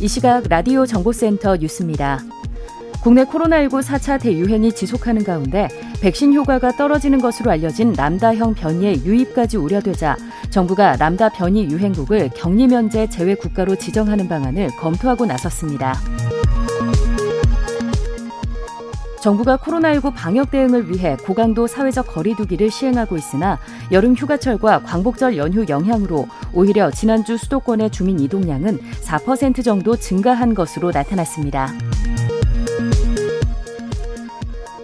이 시각 라디오 정보센터 뉴스입니다. 국내 코로나19 4차 대유행이 지속하는 가운데 백신 효과가 떨어지는 것으로 알려진 람다형 변이의 유입까지 우려되자 정부가 람다 변이 유행국을 격리 면제 제외 국가로 지정하는 방안을 검토하고 나섰습니다. 정부가 코로나19 방역 대응을 위해 고강도 사회적 거리두기를 시행하고 있으나 여름 휴가철과 광복절 연휴 영향으로 오히려 지난주 수도권의 주민 이동량은 4% 정도 증가한 것으로 나타났습니다.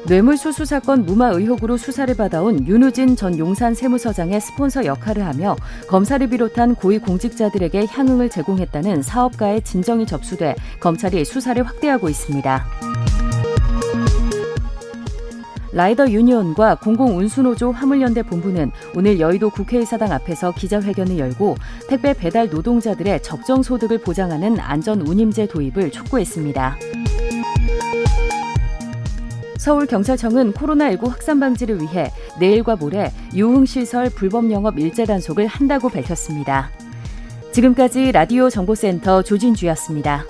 뇌물수수 사건 무마 의혹으로 수사를 받아온 윤우진 전 용산 세무서장의 스폰서 역할을 하며 검사를 비롯한 고위 공직자들에게 향응을 제공했다는 사업가의 진정이 접수돼 검찰이 수사를 확대하고 있습니다. 라이더 유니온과 공공운수노조 화물연대 본부는 오늘 여의도 국회의사당 앞에서 기자회견을 열고 택배 배달 노동자들의 적정 소득을 보장하는 안전 운임제 도입을 촉구했습니다. 서울경찰청은 코로나19 확산 방지를 위해 내일과 모레 유흥시설 불법 영업 일제 단속을 한다고 밝혔습니다. 지금까지 라디오 정보센터 조진주였습니다.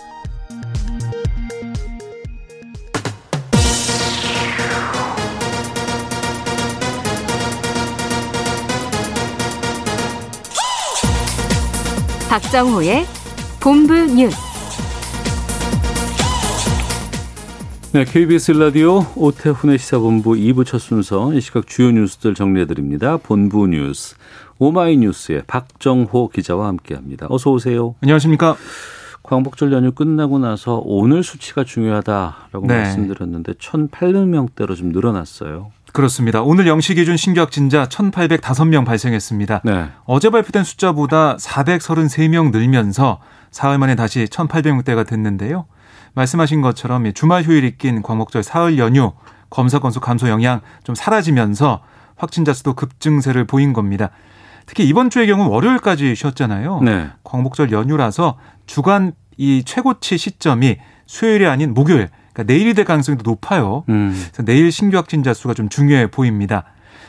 박정호의 본부 뉴스. 네, KBS 라디오 오태훈의 시사본부 2부 첫 순서 이 시각 주요 뉴스들 정리해드립니다. 본부 뉴스 오마이뉴스의 박정호 기자와 함께합니다. 어서 오세요. 안녕하십니까. 광복절 연휴 끝나고 나서 오늘 수치가 중요하다라고 네. 말씀드렸는데 1,800명대로 좀 늘어났어요. 그렇습니다. 오늘 영시 기준 신규 확진자 1,805명 발생했습니다. 네. 어제 발표된 숫자보다 433명 늘면서 사흘 만에 다시 1,800명대가 됐는데요. 말씀하신 것처럼 주말 휴일이 낀 광복절 사흘 연휴 검사 건수 감소 영향 좀 사라지면서 확진자 수도 급증세를 보인 겁니다. 특히 이번 주의 경우 월요일까지 쉬었잖아요. 네. 광복절 연휴라서 주간 이 최고치 시점이 수요일이 아닌 목요일, 그러니까 내일이 될 가능성이 더 높아요. 음. 그래서 내일 신규 확진자 수가 좀 중요해 보입니다.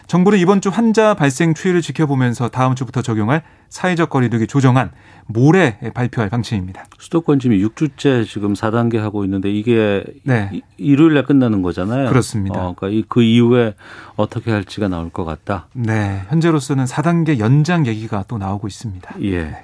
정부는 이번 주 환자 발생 추이를 지켜보면서 다음 주부터 적용할 사회적 거리두기 조정안 모레 발표할 방침입니다. 수도권 지금 6주째 지금 4단계 하고 있는데 이게 네. 이- 일요일 날 끝나는 거잖아요. 그렇습니다. 어, 그러니까 이- 그 이후에 어떻게 할지가 나올 것 같다. 네, 현재로서는 4단계 연장 얘기가 또 나오고 있습니다. 예.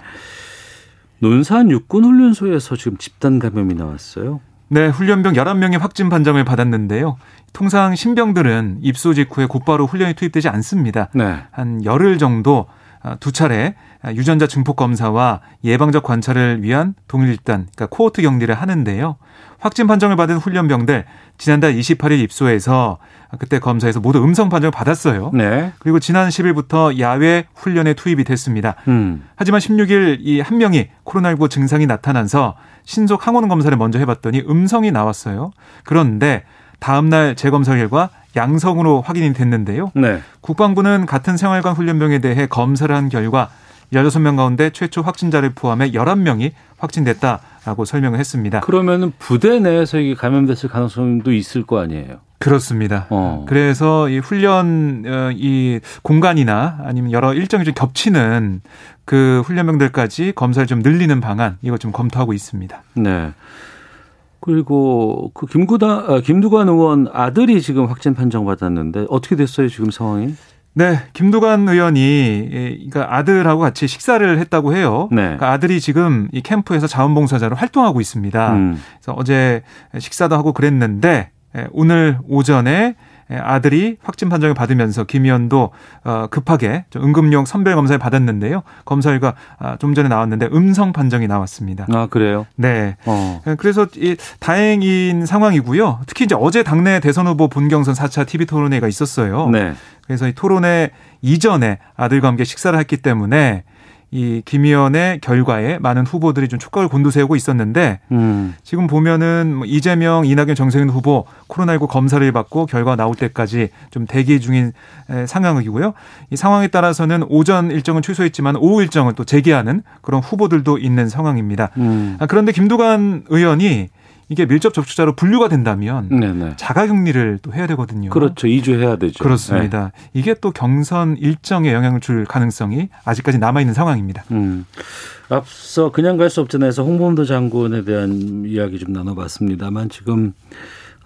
논산 육군 훈련소에서 지금 집단 감염이 나왔어요. 네, 훈련병 11명이 확진 판정을 받았는데요. 통상 신병들은 입소 직후에 곧바로 훈련에 투입되지 않습니다. 네. 한 열흘 정도 아, 두 차례 유전자 증폭 검사와 예방적 관찰을 위한 동일 집단, 그러니까 코호트 격리를 하는데요. 확진 판정을 받은 훈련병들 지난달 28일 입소해서 그때 검사에서 모두 음성 판정을 받았어요. 네. 그리고 지난 10일부터 야외 훈련에 투입이 됐습니다. 음. 하지만 16일 이 한 명이 코로나19 증상이 나타나서 신속 항원 검사를 먼저 해봤더니 음성이 나왔어요. 그런데 다음날 재검사 결과 양성으로 확인이 됐는데요. 네. 국방부는 같은 생활관 훈련병에 대해 검사를 한 결과 16명 가운데 최초 확진자를 포함해 11명이 확진됐다라고 설명을 했습니다. 그러면은 부대 내에서 이게 감염됐을 가능성도 있을 거 아니에요. 그렇습니다. 어. 그래서 이 훈련 어, 이 공간이나 아니면 여러 일정이 좀 겹치는 그 훈련병들까지 검사를 좀 늘리는 방안 이거 좀 검토하고 있습니다. 네. 그리고 그 김구다 아, 김두관 의원 아들이 지금 확진 판정 받았는데 어떻게 됐어요 지금 상황이? 네, 김두관 의원이 예, 그러니까 아들하고 같이 식사를 했다고 해요. 네. 그러니까 아들이 지금 이 캠프에서 자원봉사자로 활동하고 있습니다. 음. 그래서 어제 식사도 하고 그랬는데 예, 오늘 오전에 예, 아들이 확진 판정을 받으면서 김 의원도 어, 급하게 좀 응급용 선별 검사를 받았는데요. 검사 결과 아, 좀 전에 나왔는데 음성 판정이 나왔습니다. 아 그래요? 네. 어. 예, 그래서 이 다행인 상황이고요. 특히 이제 어제 당내 대선 후보 본경선 4차 TV 토론회가 있었어요. 네. 그래서 이 토론회 이전에 아들과 함께 식사를 했기 때문에 이 김 의원의 결과에 많은 후보들이 좀 촉각을 곤두세우고 있었는데 음. 지금 보면은 뭐 이재명, 이낙연, 정세균 후보 코로나19 검사를 받고 결과 나올 때까지 좀 대기 중인 에, 상황이고요. 이 상황에 따라서는 오전 일정은 취소했지만 오후 일정을 또 재개하는 그런 후보들도 있는 상황입니다. 음. 아, 그런데 김두관 의원이 이게 밀접 접촉자로 분류가 된다면 네네. 자가격리를 또 해야 되거든요. 그렇죠. 2주 해야 되죠. 그렇습니다. 이게 또 경선 일정에 영향을 줄 가능성이 아직까지 남아 있는 상황입니다. 네. 음. 앞서 그냥 갈 수 없잖아요에서 홍범도 장군에 대한 이야기 좀 나눠봤습니다만 지금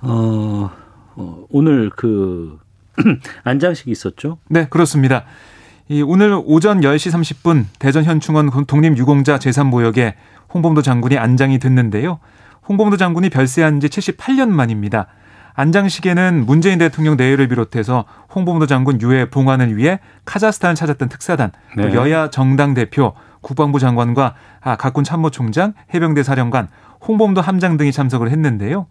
어, 어 오늘 그 안장식이 있었죠. 네, 그렇습니다. 이 오늘 오전 10시 30분 대전 현충원 독립유공자 제3모역에 홍범도 장군이 안장이 됐는데요. 홍범도 장군이 별세한 지 78년 만입니다. 안장식에는 문재인 대통령 내외를 비롯해서 홍범도 장군 유해 봉환을 위해 카자흐스탄을 찾았던 특사단, 또 네. 여야 정당 대표, 국방부 장관과 아, 각군 참모총장, 해병대 사령관, 홍범도 함장 등이 참석을 했는데요.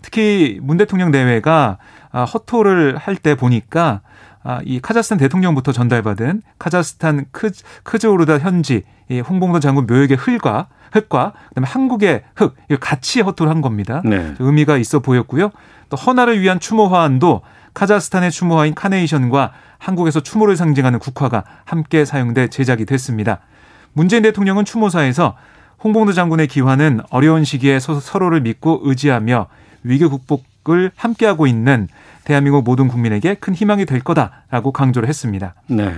특히 문 대통령 내외가 아, 허토를 할 때 보니까 아, 이 카자흐스탄 대통령부터 전달받은 카자흐스탄 크, 크즈오르다 현지 이 홍범도 장군 묘역의 흙과 흙과 그다음에 한국의 흙 이거 같이 허토를 한 겁니다. 네. 의미가 있어 보였고요. 또 헌화를 위한 추모 화환도 카자흐스탄의 추모화인 카네이션과 한국에서 추모를 상징하는 국화가 함께 사용돼 제작이 됐습니다. 문재인 대통령은 추모사에서 홍범도 장군의 기화는 어려운 시기에 서- 서로를 믿고 의지하며 위기 극복을 함께하고 있는 대한민국 모든 국민에게 큰 희망이 될 거다라고 강조를 했습니다. 네.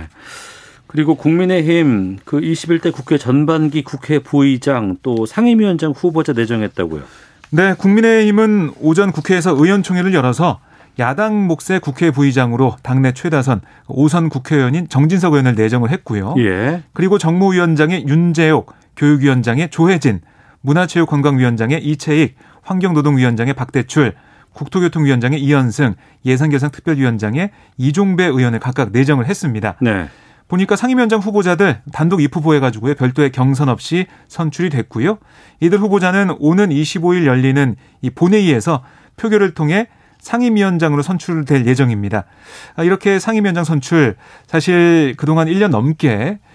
그리고 국민의힘 그 21대 국회 전반기 국회 부의장 또 상임위원장 후보자 내정했다고요. 네, 국민의힘은 오전 국회에서 의원총회를 열어서 야당 몫의 국회 부의장으로 당내 최다선 5선 국회의원인 정진석 의원을 내정을 했고요. 예. 그리고 정무위원장의 윤재옥, 교육위원장의 조혜진, 문화체육관광위원장의 이채익, 환경노동위원장의 박대출, 국토교통위원장의 이현승, 예산결산특별위원장의 이종배 의원을 각각 내정을 했습니다. 네. 보니까 상임위원장 후보자들 단독 입후보해가지고요 별도의 경선 없이 선출이 됐고요. 이들 후보자는 오는 25일 열리는 이 본회의에서 표결을 통해 상임위원장으로 선출될 예정입니다. 아, 이렇게 상임위원장 선출 사실 그동안 1년 넘게 아,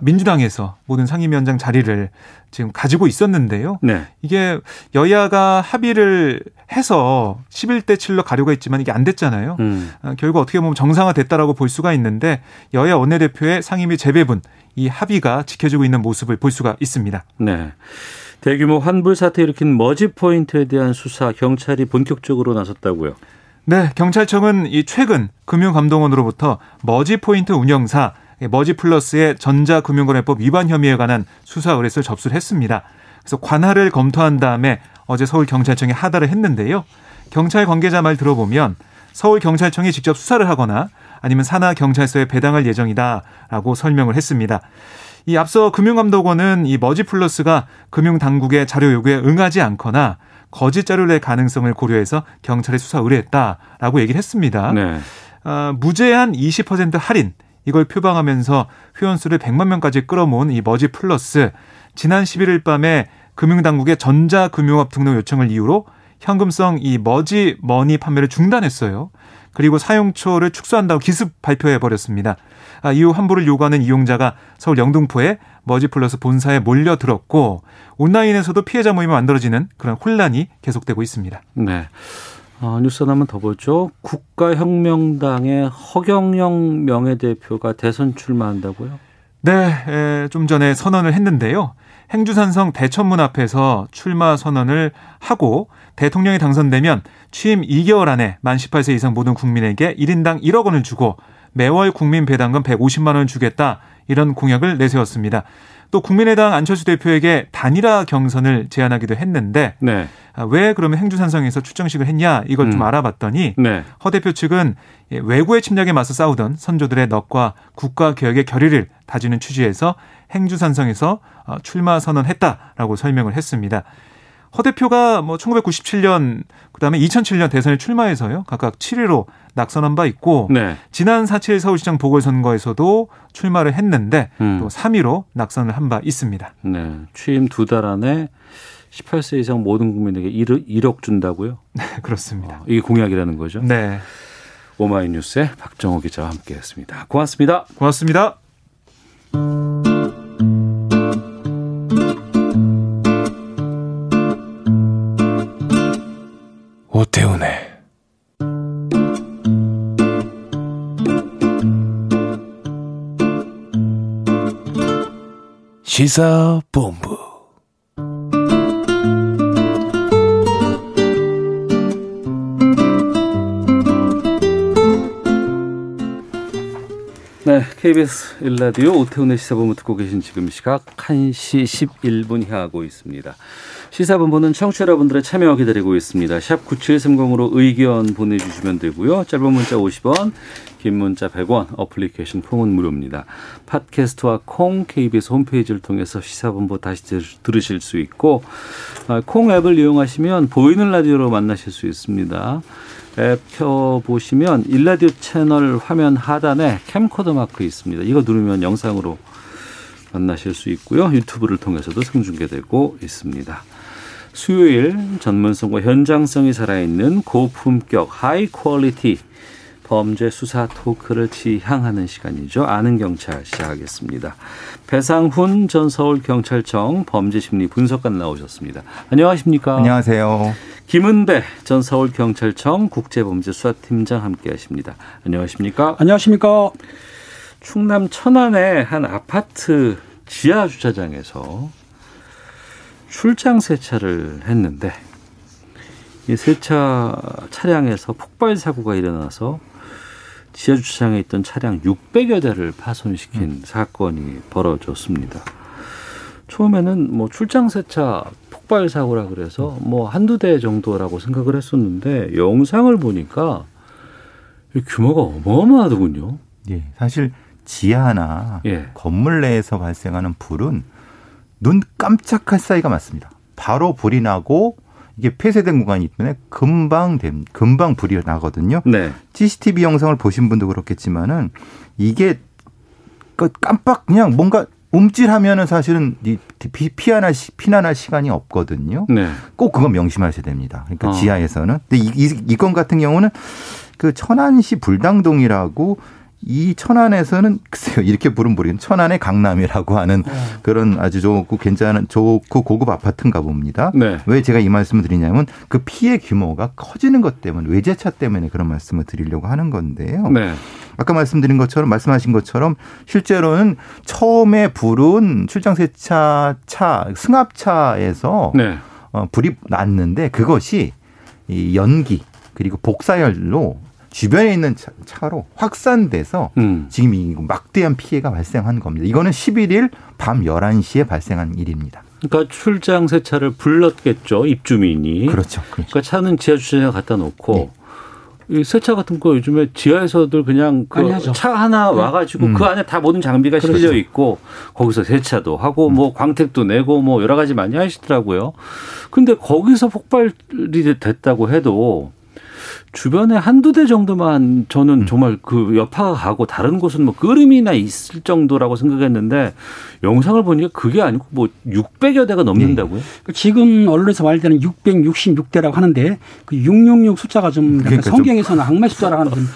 민주당에서 모든 상임위원장 자리를 지금 가지고 있었는데요. 네. 이게 여야가 합의를 해서 11대 7로 가려고 했지만 이게 안 됐잖아요. 음. 어, 결국 어떻게 보면 정상화됐다라고 볼 수가 있는데 여야 원내대표의 상임위 재배분 이 합의가 지켜지고 있는 모습을 볼 수가 있습니다. 네. 대규모 환불 사태 일으킨 머지 포인트에 대한 수사 경찰이 본격적으로 나섰다고요. 네, 경찰청은 이 최근 금융감독원으로부터 머지 포인트 운영사 머지 플러스의 전자금융거래법 위반 혐의에 관한 수사 의뢰서를 접수를 했습니다. 그래서 관할을 검토한 다음에 어제 서울경찰청에 하달을 했는데요. 경찰 관계자 말 들어보면 서울경찰청이 직접 수사를 하거나 아니면 산하경찰서에 배당할 예정이다라고 설명을 했습니다. 이 앞서 금융감독원은 이 머지 플러스가 금융당국의 자료 요구에 응하지 않거나 거짓 자료를 낼 가능성을 고려해서 경찰에 수사 의뢰했다라고 얘기를 했습니다. 네. 어, 무제한 20% 할인 이걸 표방하면서 회원 수를 100만 명까지 끌어모은 이 머지 플러스 지난 11일 밤에 금융당국의 전자금융업 등록 요청을 이유로 현금성 이 머지 머니 판매를 중단했어요. 그리고 사용처를 축소한다고 기습 발표해 버렸습니다. 아, 이후 환불을 요구하는 이용자가 서울 영등포의 머지 플러스 본사에 몰려들었고 온라인에서도 피해자 모임이 만들어지는 그런 혼란이 계속되고 있습니다. 네. 어, 뉴스 하나만 더 보죠. 국가혁명당의 허경영 명예대표가 대선 출마한다고요? 네, 에, 좀 전에 선언을 했는데요. 행주산성 대천문 앞에서 출마 선언을 하고 대통령이 당선되면 취임 2개월 안에 만 18세 이상 모든 국민에게 1인당 1억 원을 주고 매월 국민 배당금 150만 원을 주겠다 이런 공약을 내세웠습니다. 또 국민의당 안철수 대표에게 단일화 경선을 제안하기도 했는데 네. 아, 왜 그러면 행주산성에서 출정식을 했냐 이걸 좀 음. 알아봤더니 네. 허 대표 측은 예, 외구의 침략에 맞서 싸우던 선조들의 넋과 국가 개혁의 결의를 다지는 취지에서 행주산성에서 어, 출마 선언했다라고 설명을 했습니다. 허 대표가 뭐 1997년 그다음에 2007년 대선에 출마해서요. 각각 7위로 낙선한 바 있고 네. 지난 4.7 서울시장 보궐선거에서도 출마를 했는데 음. 또 3위로 낙선을 한 바 있습니다. 네. 취임 두 달 안에 18세 이상 모든 국민에게 1억, 1억 준다고요? 네, 그렇습니다. 어, 이게 공약이라는 거죠. 네. 오마이뉴스의 박정호 기자와 함께했습니다. 고맙습니다. 고맙습니다. 시사본부 네, KBS 일라디오 오태훈의 시사본부 듣고 계신 지금 시각 1시 11분 향하고 있습니다. 시사본부는 청취자 여러분들의 참여 기다리고 있습니다. 샵 9730으로 의견 보내주시면 되고요. 짧은 문자 50원, 긴 문자 100원, 어플리케이션 콩은 무료입니다. 팟캐스트와 콩 KBS 홈페이지를 통해서 시사본부 다시 들- 들으실 수 있고 아, 콩 앱을 이용하시면 보이는 라디오로 만나실 수 있습니다. 앱 켜보시면 1라디오 채널 화면 하단에 캠코더 마크 있습니다. 이거 누르면 영상으로 만나실 수 있고요. 유튜브를 통해서도 생중계되고 있습니다. 수요일 전문성과 현장성이 살아있는 고품격 high quality 범죄 수사 토크를 지향하는 시간이죠. 아는 경찰 시작하겠습니다. 배상훈 전 서울경찰청 범죄심리 분석관 나오셨습니다. 안녕하십니까? 안녕하세요. 김은배 전 서울경찰청 국제범죄수사팀장 함께하십니다. 안녕하십니까? 안녕하십니까. 충남 천안의 한 아파트 지하 주차장에서 출장 세차를 했는데 이 세차 차량에서 폭발 사고가 일어나서 지하 주차장에 있던 차량 600여 대를 파손시킨 사건이 벌어졌습니다. 처음에는 뭐 출장 세차 폭발 사고라 그래서 뭐 한두 대 정도라고 생각을 했었는데 영상을 보니까 이 규모가 어마어마하더군요. 예, 사실 지하나 예. 건물 내에서 발생하는 불은 눈 깜짝할 사이가 많습니다. 바로 불이 나고 이게 폐쇄된 공간이기 때문에 금방 됨, 금방 불이 나거든요. 네. CCTV 영상을 보신 분도 그렇겠지만은 이게 그 깜빡 그냥 뭔가 움찔하면은 사실은 이 피- 피하나 시- 피난할 시간이 없거든요. 네. 꼭 그건 명심하셔야 됩니다. 그러니까 어. 지하에서는. 근데 이건 같은 경우는 그 천안시 불당동이라고 이 천안에서는 글쎄요 이렇게 부른 모르겠는 천안의 강남이라고 하는 그런 아주 좋고 괜찮은 좋고 고급 아파트인가 봅니다. 네. 왜 제가 이 말씀을 드리냐면 그 피해 규모가 커지는 것 때문에 외제차 때문에 그런 말씀을 드리려고 하는 건데요. 네. 아까 말씀드린 것처럼 말씀하신 것처럼 실제로는 처음에 불은 출장 세차 차 승합차에서 네. 어, 불이 났는데 그것이 이 연기 그리고 복사열로 주변에 있는 차, 차로 확산돼서 음. 지금 이 막대한 피해가 발생한 겁니다. 이거는 11일 밤 11시에 발생한 일입니다. 그러니까 출장 세차를 불렀겠죠 입주민이. 그렇죠. 그렇죠. 그러니까 차는 지하 주차장에 갖다 놓고 이 세차 같은 거 요즘에 지하에서들 그냥 그. 차 하나 와가지고 음. 그 안에 다 모든 장비가 그렇죠. 실려 있고 거기서 세차도 하고 뭐 광택도 내고 뭐 여러 가지 많이 하시더라고요. 근데 거기서 폭발이 됐다고 해도 주변에 한두 대 정도만 저는 정말 그 여파가 가고 다른 곳은 뭐 끄름이나 있을 정도라고 생각했는데 영상을 보니까 그게 아니고 뭐 600여 대가 넘는다고요? 그 지금 언론에서 말되는 666대라고 하는데 그 666 숫자가 좀 그러니까 좀 성경에서는 악마 숫자라고 하는.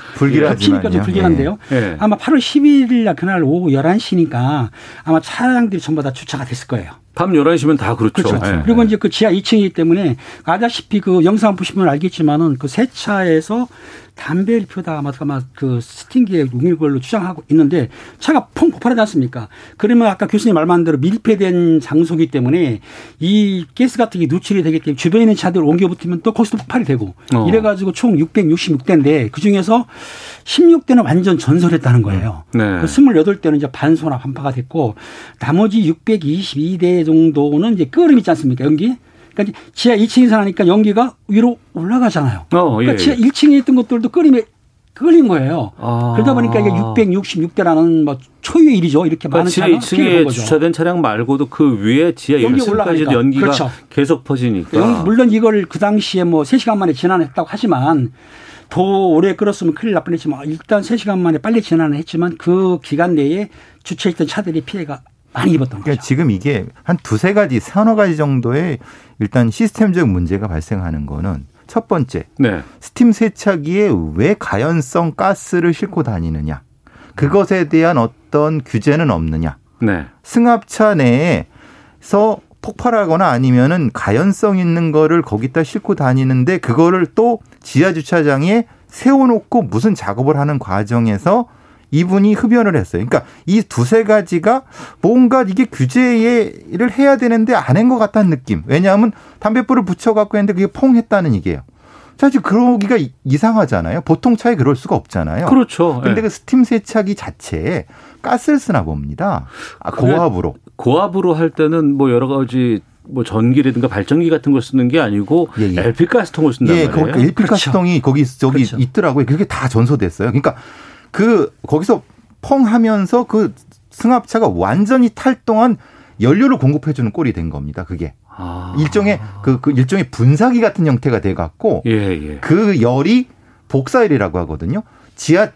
합치니까 좀 불길한데요. 예. 아마 8월 11일 날 그날 오후 11시니까 아마 차량들이 전부 다 주차가 됐을 거예요. 밤 11시면 다 그렇죠. 그렇죠. 예. 그리고 이제 그 지하 2층이기 때문에 아다시피 그 영상 보시면 알겠지만은 그 세차에서 담배를 피우다 아마 아마 그 스팅기에 옮길 걸로 추정하고 있는데 차가 펑 폭발하지 않습니까? 그러면 아까 교수님 말만 대로 밀폐된 장소기 때문에 이 가스 같은 게 누출이 되기 때문에 주변에 있는 차들 옮겨 붙으면 또 거기서도 폭발이 되고 어. 이래가지고 총 666대인데 그 중에서 16대는 완전 전설했다는 거예요. 네. 그 28대는 이제 반소나 반파가 됐고 나머지 622대 정도는 이제 끄름 있지 않습니까? 연기. 그러니까 지하 2층 이상 하니까 연기가 위로 올라가잖아요. 어, 예, 그러니까 지하 예. 1층에 있던 것들도 끄림에 끌린 거예요. 아. 그러다 보니까 이게 666대라는 뭐 초유의 일이죠. 이렇게 그러니까 많은 지하 차가 피해를 2층에 본 거죠. 주차된 차량 말고도 그 위에 지하 연기 1층까지도 올라가니까. 연기가 그렇죠. 계속 퍼지니까. 영- 물론 이걸 그 당시에 뭐 3시간 만에 진환했다고 하지만 더 오래 끌었으면 큰일 날 뻔했지만 일단 3시간 만에 빨리 진환을 했지만 그 기간 내에 주차했던 차들이 피해가 많이 입었던 그러니까 거죠. 지금 이게 한 두세 가지, 서너 가지 정도의 일단 시스템적 문제가 발생하는 거는 첫 번째, 네. 스팀 세차기에 왜 가연성 가스를 싣고 다니느냐. 그것에 대한 어떤 규제는 없느냐. 네. 승합차 내에서 폭발하거나 아니면은 가연성 있는 거를 거기다 싣고 다니는데 그거를 또 지하 주차장에 세워놓고 무슨 작업을 하는 과정에서 이분이 흡연을 했어요. 그러니까 이 두세 가지가 뭔가 이게 규제를 해야 되는데 안 한 것 같다는 느낌. 왜냐하면 담배불을 붙여갖고 했는데 그게 퐁 했다는 얘기예요. 사실 그러기가 이- 이상하잖아요. 보통 차에 그럴 수가 없잖아요. 그렇죠. 근데 예. 그 스팀 세차기 자체에 가스를 쓰나 봅니다. 아, 고압으로. 고압으로 할 때는 뭐 여러 가지 뭐 전기라든가 발전기 같은 걸 쓰는 게 아니고 예, 예. LP 가스통을 쓴단 예, 말이에요. 거기 일필 가스통이 거기 저기 그렇죠. 있더라고요. 그게 다 전소됐어요. 그러니까 그 거기서 펑 하면서 그 승합차가 완전히 탈 동안 연료를 공급해 주는 꼴이 된 겁니다. 그게 아. 일종의 그, 그 일종의 분사기 같은 형태가 돼 갖고 예, 예. 그 열이 복사열이라고 하거든요. 지하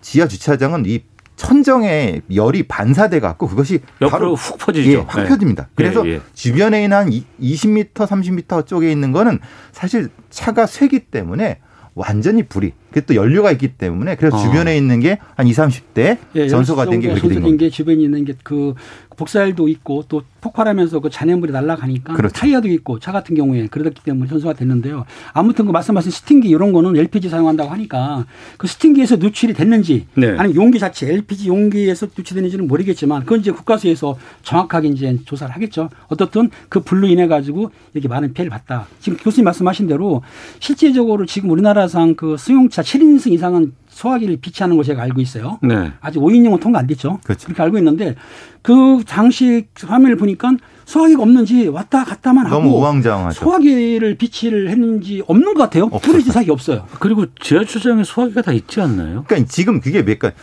지하 주차장은 이 천정에 열이 반사돼 갖고 그것이 옆으로 바로 훅 퍼지죠. 예, 확 네. 펴집니다. 그래서 예, 예. 주변에 있는 한 20m, 30m 쪽에 있는 거는 사실 차가 쇠기 때문에 완전히 불이. 그게 또 연료가 있기 때문에 그래서 어. 주변에 있는 게 한 2, 30대 예, 전소가 된 게 그렇게 된 겁니다. 게 주변에 있는 게 그 복사열도 있고 또 폭발하면서 그 잔해물이 날아가니까 그렇죠. 타이어도 있고 차 같은 경우에 그러기 때문에 전소가 됐는데요. 아무튼 그 말씀하신 스팅기 이런 거는 LPG 사용한다고 하니까 그 스팅기에서 누출이 됐는지 네. 아니면 용기 자체 LPG 용기에서 누출됐는지는 모르겠지만 그건 이제 국가수에서 정확하게 이제 조사를 하겠죠. 어떻든 그 불로 인해 가지고 이렇게 많은 피해를 봤다. 지금 교수님 말씀하신 대로 실제적으로 지금 우리나라상 그 승용차 7인승 이상은 소화기를 비치하는 걸 제가 알고 있어요. 네. 아직 5인용은 통과 안 됐죠. 그렇죠. 그렇게 알고 있는데 그 당시 화면을 보니까 소화기가 없는지 왔다 갔다만 하고 너무 우왕좌왕하죠. 소화기를 비치를 했는지 없는 것 같아요. 뿌리지 사기 없어요. 그리고 지하 주차장에 소화기가 다 있지 않나요? 그러니까 지금 그게 몇 가지.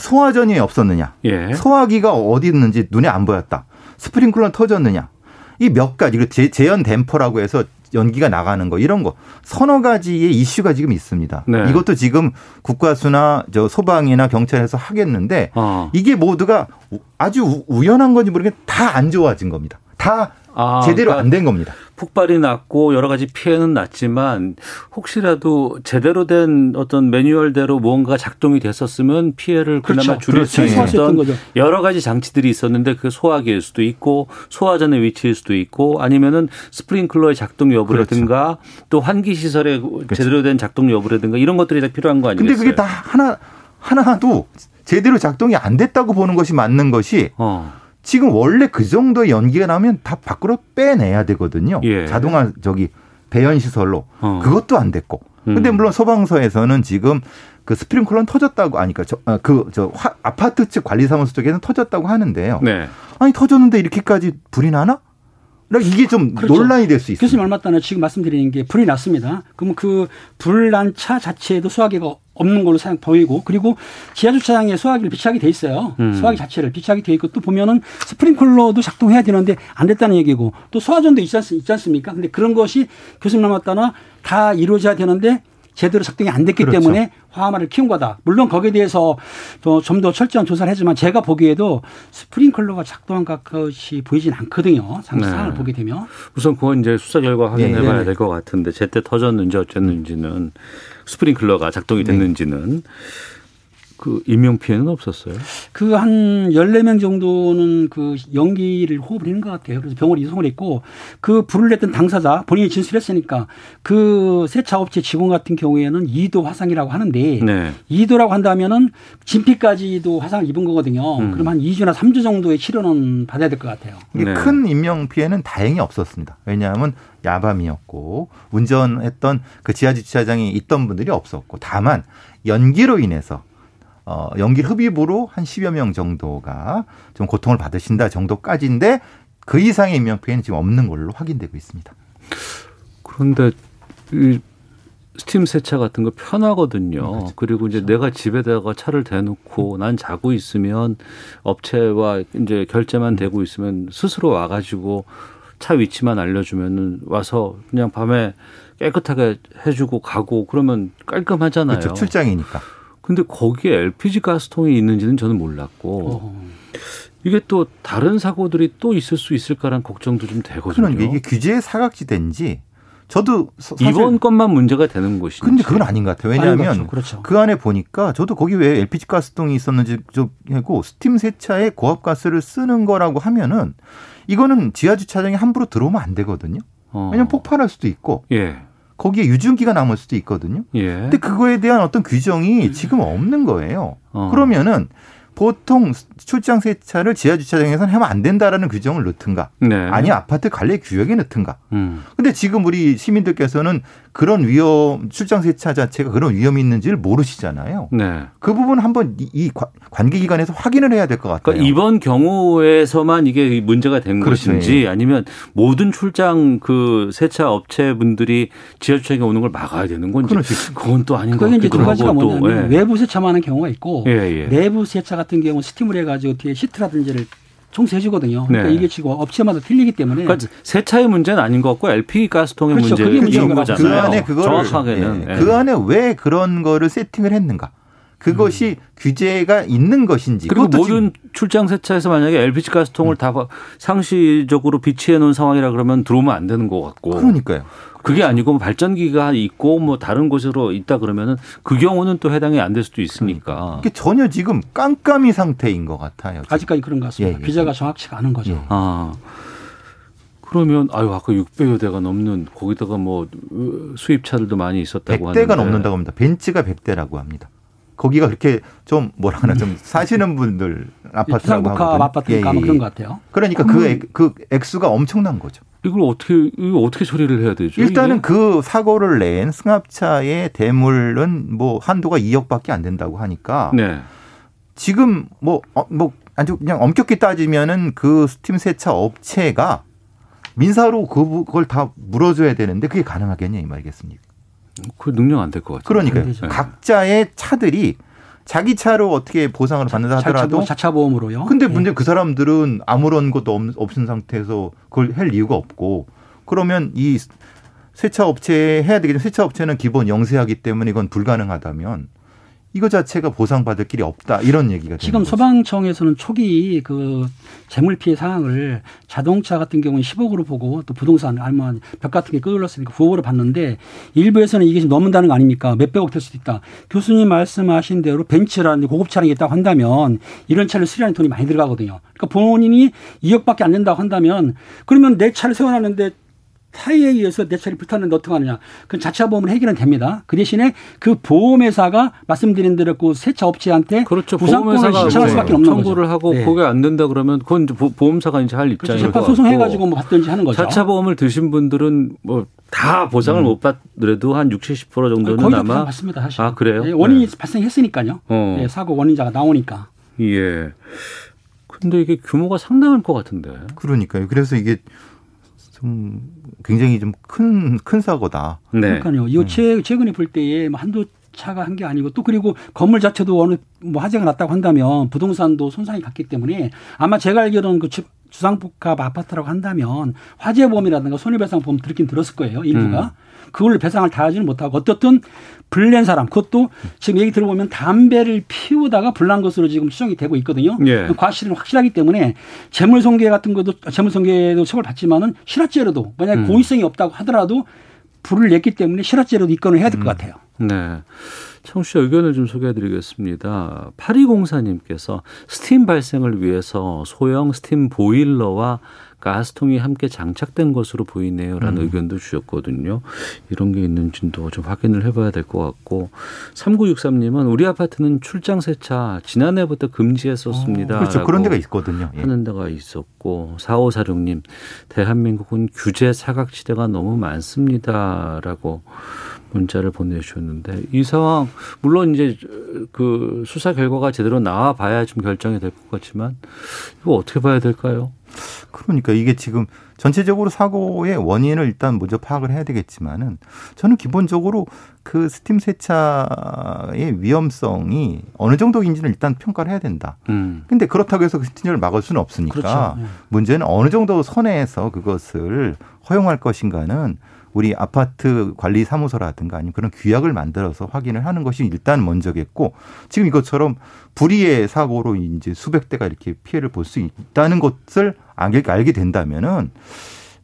소화전이 없었느냐. 예. 소화기가 어디 있는지 눈에 안 보였다. 스프링클러 터졌느냐. 이 몇 가지, 그 재- 재연 댐퍼라고 해서 연기가 나가는 거 이런 거 서너 가지의 이슈가 지금 있습니다. 네. 이것도 지금 국가수나 저 소방이나 경찰에서 하겠는데 어. 이게 모두가 우- 아주 우- 우연한 건지 모르겠는데 다 안 좋아진 겁니다. 다 아, 제대로 그러니까 안된 겁니다. 폭발이 났고 여러 가지 피해는 났지만 혹시라도 제대로 된 어떤 매뉴얼대로 무언가 작동이 됐었으면 피해를 그나마 그렇죠. 줄일 수 그렇죠. 수 있었던 거죠. 여러 가지 장치들이 있었는데 그 소화기일 수도 있고 소화전의 위치일 수도 있고 아니면은 스프링클러의 작동 여부라든가 또 환기 시설의 제대로 된 작동 여부라든가 이런 것들이 다 필요한 거 아니겠어요? 근데 그게 다 하나 하나도 제대로 작동이 안 됐다고 보는 것이 맞는 것이 어. 지금 원래 그 정도의 연기가 나면 다 밖으로 빼내야 되거든요. 예. 자동화 저기 배연 시설로 어. 그것도 안 됐고. 근데 음. 물론 소방서에서는 지금 그 스프링클러는 터졌다고 아니까 그저 아파트 측 관리사무소 쪽에는 터졌다고 하는데요. 네. 아니 터졌는데 이렇게까지 불이 나나? 그러니까 이게 좀 그렇죠. 논란이 될 수 있습니다. 교수님 얼마 전에 지금 말씀드리는 게 불이 났습니다. 그러면 그 불난 차 자체에도 소화기가 없는 걸로 보이고 그리고 지하 주차장에 소화기를 비치하게 돼 있어요. 음. 소화기 자체를 비치하게 돼 있고 또 보면은 스프링클러도 작동해야 되는데 안 됐다는 얘기고 또 소화전도 있지, 않, 있지 않습니까? 근데 그런 것이 교수님 남았다나 다 이루어져야 되는데 제대로 작동이 안 됐기 그렇죠. 때문에 화마를 키운 거다. 물론 거기에 대해서 좀 더 철저한 조사를 하지만 제가 보기에도 스프링클러가 작동한 것이 보이진 않거든요. 상상을 네. 보게 되면. 우선 그건 이제 수사 결과 확인해 예, 봐야 예. 될것 같은데 제때 터졌는지 어쨌는지는 스프링클러가 작동이 됐는지는 그 인명 피해는 없었어요. 그한 14명 정도는 그 연기를 호흡을 했는 것 같아요. 그래서 병원에 이송을 했고 그 불을 냈던 당사자 본인이 진술했으니까 그 세차 업체 직원 같은 경우에는 2도 화상이라고 하는데 네. 2도라고 한다면은 진피까지도 화상을 입은 거거든요. 음. 그럼 한 2주나 3주 정도의 치료는 받아야 될 것 같아요. 이게 네. 큰 인명 피해는 다행히 없었습니다. 왜냐하면 야밤이었고 운전했던 그 지하 주차장에 있던 분들이 없었고 다만 연기로 인해서 어 연기 흡입으로 한 10여 명 정도가 좀 고통을 받으신다 정도까지인데 그 이상의 인명 피해는 지금 없는 걸로 확인되고 있습니다. 그런데 이 스팀 세차 같은 거 편하거든요. 그렇죠. 그리고 이제 내가 집에다가 차를 대놓고 난 자고 있으면 업체와 이제 결제만 되고 있으면 스스로 와가지고 차 위치만 알려주면은 와서 그냥 밤에 깨끗하게 해주고 가고 그러면 깔끔하잖아요. 그렇죠. 출장이니까. 근데 거기에 LPG 가스통이 있는지는 저는 몰랐고 어. 이게 또 다른 사고들이 또 있을 수 있을까라는 걱정도 좀 되거든요. 그러니까 이게 규제의 사각지대인지 저도 이번 것만 문제가 되는 것인지. 근데 그건 아닌 것 같아요. 왜냐하면 같죠. 그렇죠. 그 안에 보니까 저도 거기 왜 LPG 가스통이 있었는지 좀 하고 스팀 세차에 고압 가스를 쓰는 거라고 하면은 이거는 지하 주차장에 함부로 들어오면 안 되거든요. 어. 왜냐면 폭발할 수도 있고 예. 거기에 유증기가 남을 수도 있거든요. 예. 근데 그거에 대한 어떤 규정이 지금 없는 거예요. 어. 그러면은 보통 출장 세차를 지하 주차장에서는 하면 안 된다라는 규정을 넣든가 네. 아니 아파트 관리 규약에 넣든가. 음. 근데 지금 우리 시민들께서는 그런 위험 출장 세차 자체가 그런 위험이 있는지를 모르시잖아요. 네. 그 부분 한번 이- 이 관- 관계 기관에서 확인을 해야 될 것 같아요. 그러니까 이번 경우에서만 이게 문제가 된 그렇죠. 것인지 아니면 모든 출장 그 세차 업체 분들이 지하주차장에 오는 걸 막아야 되는 건지 그렇지. 그건 또 아닌 것 그게 이제 같기도 두 가지가 하고 뭐냐면 예. 외부 세차만 하는 경우가 있고 예, 예. 내부 세차 같은 경우 는 스팀을 해가지고 뒤에 시트라든지를 청소해주거든요. 그러니까 네. 이게 지금 업체마다 틀리기 때문에 그러니까 세차의 문제는 아닌 것 같고 LP 가스통의 그렇죠. 문제인 그게 문제인 것 거잖아요. 그 안에 그거를 정확하게는 예, 예. 그 안에 왜 그런 거를 세팅을 했는가? 그것이 규제가 있는 것인지 그리고 모든 출장 세차에서 만약에 LPG 가스통을 다 상시적으로 비치해 놓은 상황이라 그러면 들어오면 안 되는 것 같고 그러니까요. 그게 아니고 뭐 발전기가 있고 뭐 다른 곳으로 있다 그러면은 그 경우는 또 해당이 안 될 수도 있으니까. 이게 전혀 지금 깜깜이 상태인 것 같아요. 지금. 아직까지 그런 것 같습니다. 예, 예. 규제가 정확치가 않은 거죠. 예. 아. 그러면 아유 아까 600여 대가 넘는 거기다가 뭐 수입차들도 많이 있었다고 100대가 하는데 넘는다고 합니다. 벤츠가 100대라고 합니다. 거기가 그렇게 좀 뭐라 하나 좀 사시는 분들 아파트라고 하거든요. 아파트니까 예, 예. 그런 것 같아요. 그러니까 그, 액, 그 액수가 엄청난 거죠. 이걸 어떻게 이거 어떻게 처리를 해야 되죠? 일단은 이게? 그 사고를 낸 승합차의 대물은 뭐 한도가 2억밖에 안 된다고 하니까 네. 지금 뭐, 어, 뭐 아주 그냥 엄격히 따지면은 그 스팀 세차 업체가 민사로 그- 그걸 다 물어줘야 되는데 그게 가능하겠냐 이 말이겠습니까? 그 능력 안 될 것 같아요. 그러니까요. 되죠. 각자의 차들이 자기 차로 어떻게 보상을 받는다 하더라도 자차, 자차 보험으로요. 근데 예. 문제 그 사람들은 아무런 것도 없, 없은 상태에서 그걸 할 이유가 없고 그러면 이 세차 업체에 해야 되겠지만 세차 업체는 기본 영세하기 때문에 이건 불가능하다면 이거 자체가 보상받을 길이 없다 이런 얘기가 지금 거죠. 소방청에서는 초기 그 재물 피해 상황을 자동차 같은 경우는 10억으로 보고 또 부동산 아니면 벽 같은 게 끌어올랐으니까 9억으로 봤는데 일부에서는 이게 좀 넘는다는 거 아닙니까? 몇백억 될 수도 있다. 교수님 말씀하신 대로 벤츠라는 고급 차량이 있다고 한다면 이런 차를 수리하는 돈이 많이 들어가거든요. 그러니까 본인이 2억밖에 안 된다고 한다면 그러면 내 차를 세워놨는데 타이에 의해서 내 차를 불탔는데 어떡하느냐. 그 자차 보험을 해결은 됩니다. 그 대신에 그 보험회사가 말씀드린 대로 그 세차 업체한테 그렇죠. 보험회사가 신청할 수밖에 없는 거죠. 청구를 하고 네. 그게 안 된다 그러면 그건 이제 보- 보험사가 이제 할 그렇죠. 입장인 것 재판. 소송해가지고 뭐 받든지 하는 거죠. 자차 보험을 드신 분들은 뭐 다 보상을 못 받더라도 한 60, 70% 정도는 거의 다 아마 받습니다. 사실. 아 그래요? 예, 원인이 네. 발생했으니까요. 어. 예, 사고 원인자가 나오니까. 예. 근데 이게 규모가 상당할 것 같은데. 그러니까요. 그래서 이게 좀 굉장히 좀큰큰 사고다. 네. 그러니까요. 이거 최, 최근에 볼 때에 뭐 한두 차가 한 게 아니고 또 그리고 건물 자체도 어느 뭐 화재가 났다고 한다면 부동산도 손상이 갔기 때문에 아마 제가 알기로는 그 주- 주상복합 아파트라고 한다면 화재보험이라든가 손해배상보험 들긴 들었을 거예요. 일부가. 그걸 배상을 다 하지는 못하고 어떻든 불낸 사람 그것도 지금 얘기 들어보면 담배를 피우다가 불난 것으로 지금 추정이 되고 있거든요. 예. 과실은 확실하기 때문에 재물손괴 같은 것도 재물손괴도 처벌 받지만은 실화죄로도 만약 에 음. 고의성이 없다고 하더라도 불을 냈기 때문에 실화죄로도 입건을 해야 될것 같아요. 네. 청취자 의견을 좀 소개해 드리겠습니다. 8204님께서 스팀 발생을 위해서 소형 스팀 보일러와 가스통이 함께 장착된 것으로 보이네요. 라는 의견도 주셨거든요. 이런 게 있는지도 좀 확인을 해봐야 될 것 같고. 3963님은 우리 아파트는 출장 세차 지난해부터 금지했었습니다. 그렇죠. 그런 데가 있거든요. 예. 하는 데가 있었고 4546님 대한민국은 규제 사각지대가 너무 많습니다라고 문자를 보내주셨는데 이 상황 물론 이제 그 수사 결과가 제대로 나와 봐야 좀 결정이 될 것 같지만 이거 어떻게 봐야 될까요? 그러니까 이게 지금 전체적으로 사고의 원인을 일단 먼저 파악을 해야 되겠지만은 저는 기본적으로 그 스팀 세차의 위험성이 어느 정도인지는 일단 평가를 해야 된다. 음. 근데 그렇다고 해서 그 스팀을 막을 수는 없으니까 그렇죠. 예. 문제는 어느 정도 선에서 그것을 허용할 것인가는 우리 아파트 관리 사무소라든가 아니면 그런 규약을 만들어서 확인을 하는 것이 일단 먼저겠고 지금 이것처럼 불의의 사고로 이제 수백 대가 이렇게 피해를 볼 수 있다는 것을 알게, 알게 된다면은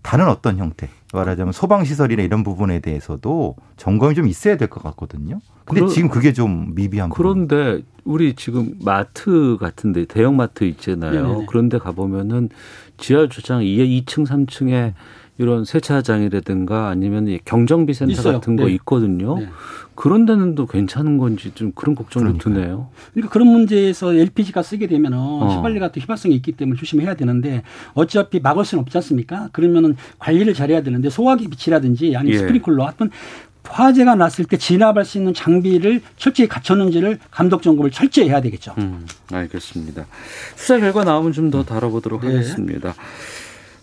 다른 어떤 형태 말하자면 소방 시설이나 이런 부분에 대해서도 점검이 좀 있어야 될 것 같거든요. 근데 그러- 지금 그게 좀 미비한 부분. 그런데 우리 지금 마트 같은데 대형 마트 있잖아요. 네네네. 그런데 가보면은 지하 주차장 2, 2층, 3층에 이런 세차장이라든가 아니면 이 경정비 센터. 같은 거 네. 있거든요. 네. 그런 데는 또 괜찮은 건지 좀 그런 걱정도 그러니까요. 드네요. 그러니까 그런 문제에서 LPG가 쓰게 되면은 어. 휘발유 같은 휘발성이 있기 때문에 조심해야 되는데 어차피 막을 수는 없지 않습니까? 그러면은 관리를 잘해야 되는데 소화기 빛이라든지 아니면 예. 스프링클러 하여튼 화재가 났을 때 진압할 수 있는 장비를 철저히 갖췄는지를 감독 점검을 철저히 해야 되겠죠. 음, 알겠습니다. 수사 결과 나오면 좀 더 다뤄보도록 네. 하겠습니다.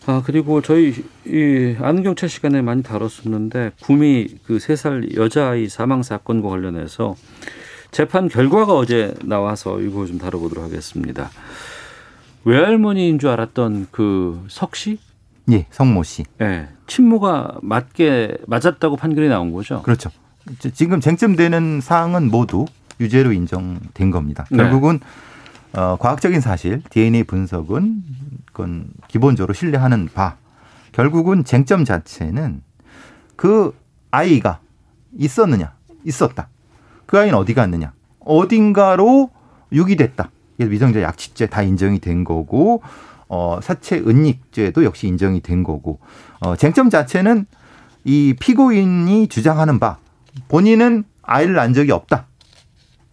아 그리고 저희 이 아는 경찰 시간에 많이 다뤘었는데 구미 그 세 살 여자아이 사망 사건과 관련해서 재판 결과가 어제 나와서 이거 좀 다뤄보도록 하겠습니다. 외할머니인 줄 알았던 그 석씨, 예, 성모 씨. 예, 친모가 맞게 맞았다고 판결이 나온 거죠. 그렇죠. 지금 쟁점되는 사항은 모두 유죄로 인정된 겁니다. 네. 결국은 어, 과학적인 사실, DNA 분석은 그건 기본적으로 신뢰하는 바. 결국은 쟁점 자체는 그 아이가 있었느냐, 있었다. 그 아이는 어디 갔느냐, 어딘가로 유기됐다. 위정자 약취죄 다 인정이 된 거고, 어, 사체 은닉죄도 역시 인정이 된 거고, 어, 쟁점 자체는 이 피고인이 주장하는 바, 본인은 아이를 낳은 적이 없다.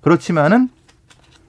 그렇지만은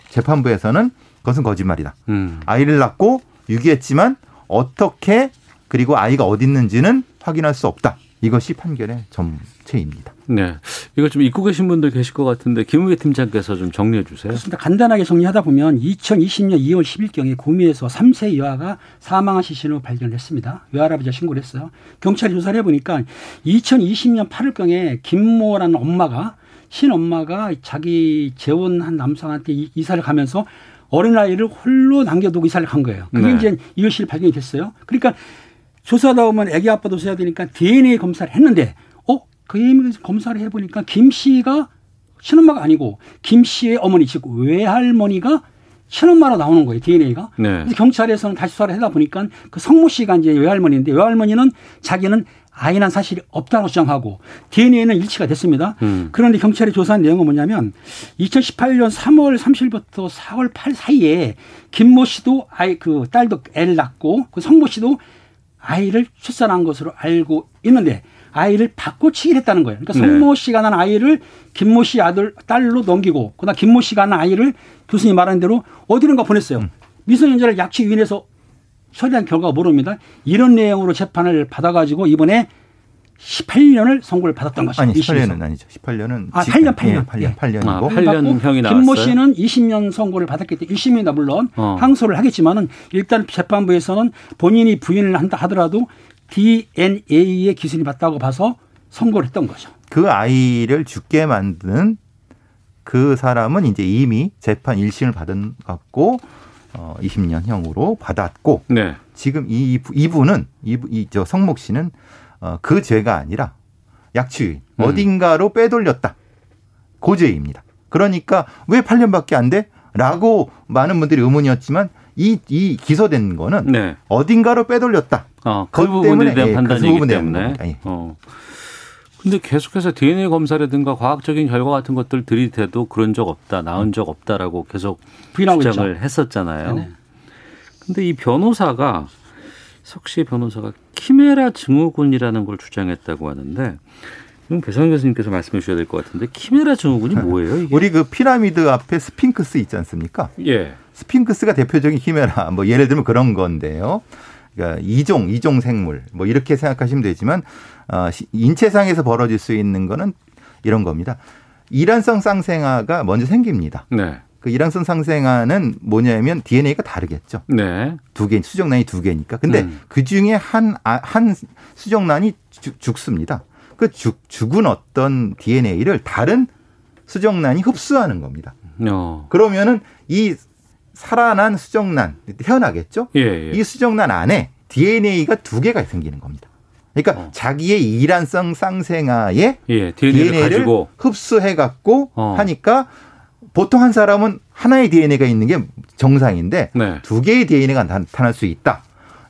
재판부에서는 그것은 거짓말이다. 음. 아이를 낳고 유기했지만 어떻게 그리고 아이가 어디 있는지는 확인할 수 없다. 이것이 판결의 전체입니다. 네, 이거 좀 잊고 계신 분들 계실 것 같은데 김우계 팀장께서 좀 정리해 주세요. 그렇습니다. 간단하게 정리하다 보면 2020년 2월 10일경에 구미에서 3세 여아가 사망한 시신을 발견했습니다. 외할아버지가 신고를 했어요. 경찰이 조사를 해보니까 2020년 8월경에 김모라는 엄마가 친엄마가 자기 재혼한 남성한테 이- 이사를 가면서 어린아이를 홀로 남겨두고 이사를 간 거예요. 그게 네. 이제 2월 10일 발견이 됐어요. 그러니까 조사하다 보면 애기 아빠도 써야 되니까 DNA 검사를 했는데 어? 그 검사를 해보니까 김 씨가 친엄마가 아니고 김 씨의 어머니 즉 외할머니가 친엄마로 나오는 거예요 DNA가. 네. 그래서 경찰에서는 다시 수사를 하다 보니까 그 성모 씨가 이제 외할머니인데 외할머니는 자기는 아이 난 사실이 없다고 주장하고 DNA는 일치가 됐습니다. 음. 그런데 경찰이 조사한 내용은 뭐냐면 2018년 3월 30일부터 4월 8일 사이에 김모 씨도 아이 그 딸도 애를 낳고 그 성모 씨도 아이를 출산한 것으로 알고 있는데 아이를 바꿔치기를 했다는 거예요. 그러니까 네. 성모 씨가 난 아이를 김모 씨 아들 딸로 넘기고 그다음 김모 씨가 난 아이를 교수님 말한 대로 어디론가 보냈어요. 음. 미성년자를 약취 위인해서 처리한 결과가 모릅니다. 이런 내용으로 재판을 받아가지고 이번에 18년을 선고를 받았던 것이죠. 아니, 이 심에서. 18년은 아니죠. 18년은 아, 8년, 8년. 8년, 예. 8년이고 아, 8년 형이 나왔어요. 김모 씨는 20년 선고를 받았기 때문에 1심이나 물론 어. 항소를 하겠지만은 일단 재판부에서는 본인이 부인을 한다 하더라도 DNA의 기준이 맞다고 봐서 선고를 했던 거죠. 그 아이를 죽게 만든 그 사람은 이제 이미 재판 1심을 받은 갖고 어 20년형으로 받았고 네. 지금 이 이분은 이저 성목 씨는 어 그 죄가 아니라 약취 음. 어딘가로 빼돌렸다. 고죄입니다. 그러니까 왜 8년밖에 안 돼? 라고 많은 분들이 의문이었지만 이, 이 기소된 거는 네. 어딘가로 빼돌렸다. 어, 그 그것 부분에 때문에, 대한 예, 그 판단이기 부분에 대한 때문에. 예. 어. 근데 계속해서 DNA 검사라든가 과학적인 결과 같은 것들 들이대도 그런 적 없다, 나온 적 없다라고 계속 주장을 있죠. 했었잖아요. 네네. 근데 이 변호사가 석씨 변호사가 키메라 증후군이라는 걸 주장했다고 하는데 이건 배상훈 교수님께서 말씀해 주셔야 될 것 같은데 키메라 증후군이 뭐예요? 이게? 우리 그 피라미드 앞에 스핑크스 있지 않습니까? 예. 스핑크스가 대표적인 키메라 뭐 예를 들면 그런 건데요. 그러니까 이종 이종 생물 뭐 이렇게 생각하시면 되지만 어, 시- 인체상에서 벌어질 수 있는 거는 이런 겁니다. 이란성 쌍생아가 먼저 생깁니다. 네. 그 일란성 상생아는 뭐냐면 DNA가 다르겠죠. 네. 두 개, 수정란이 두 개니까. 근데 음. 그 중에 한, 아, 한 수정란이 죽, 죽습니다. 그 죽, 죽은 어떤 DNA를 다른 수정란이 흡수하는 겁니다. 어. 그러면은 이 살아난 수정란, 태어나겠죠? 예, 예. 이 수정란 안에 DNA가 두 개가 생기는 겁니다. 그러니까 어. 자기의 이란성 쌍생아의 예, DNA를 DNA를 흡수해 갖고 어. 하니까 보통 한 사람은 하나의 DNA가 있는 게 정상인데 네. 두 개의 DNA가 나타날 수 있다.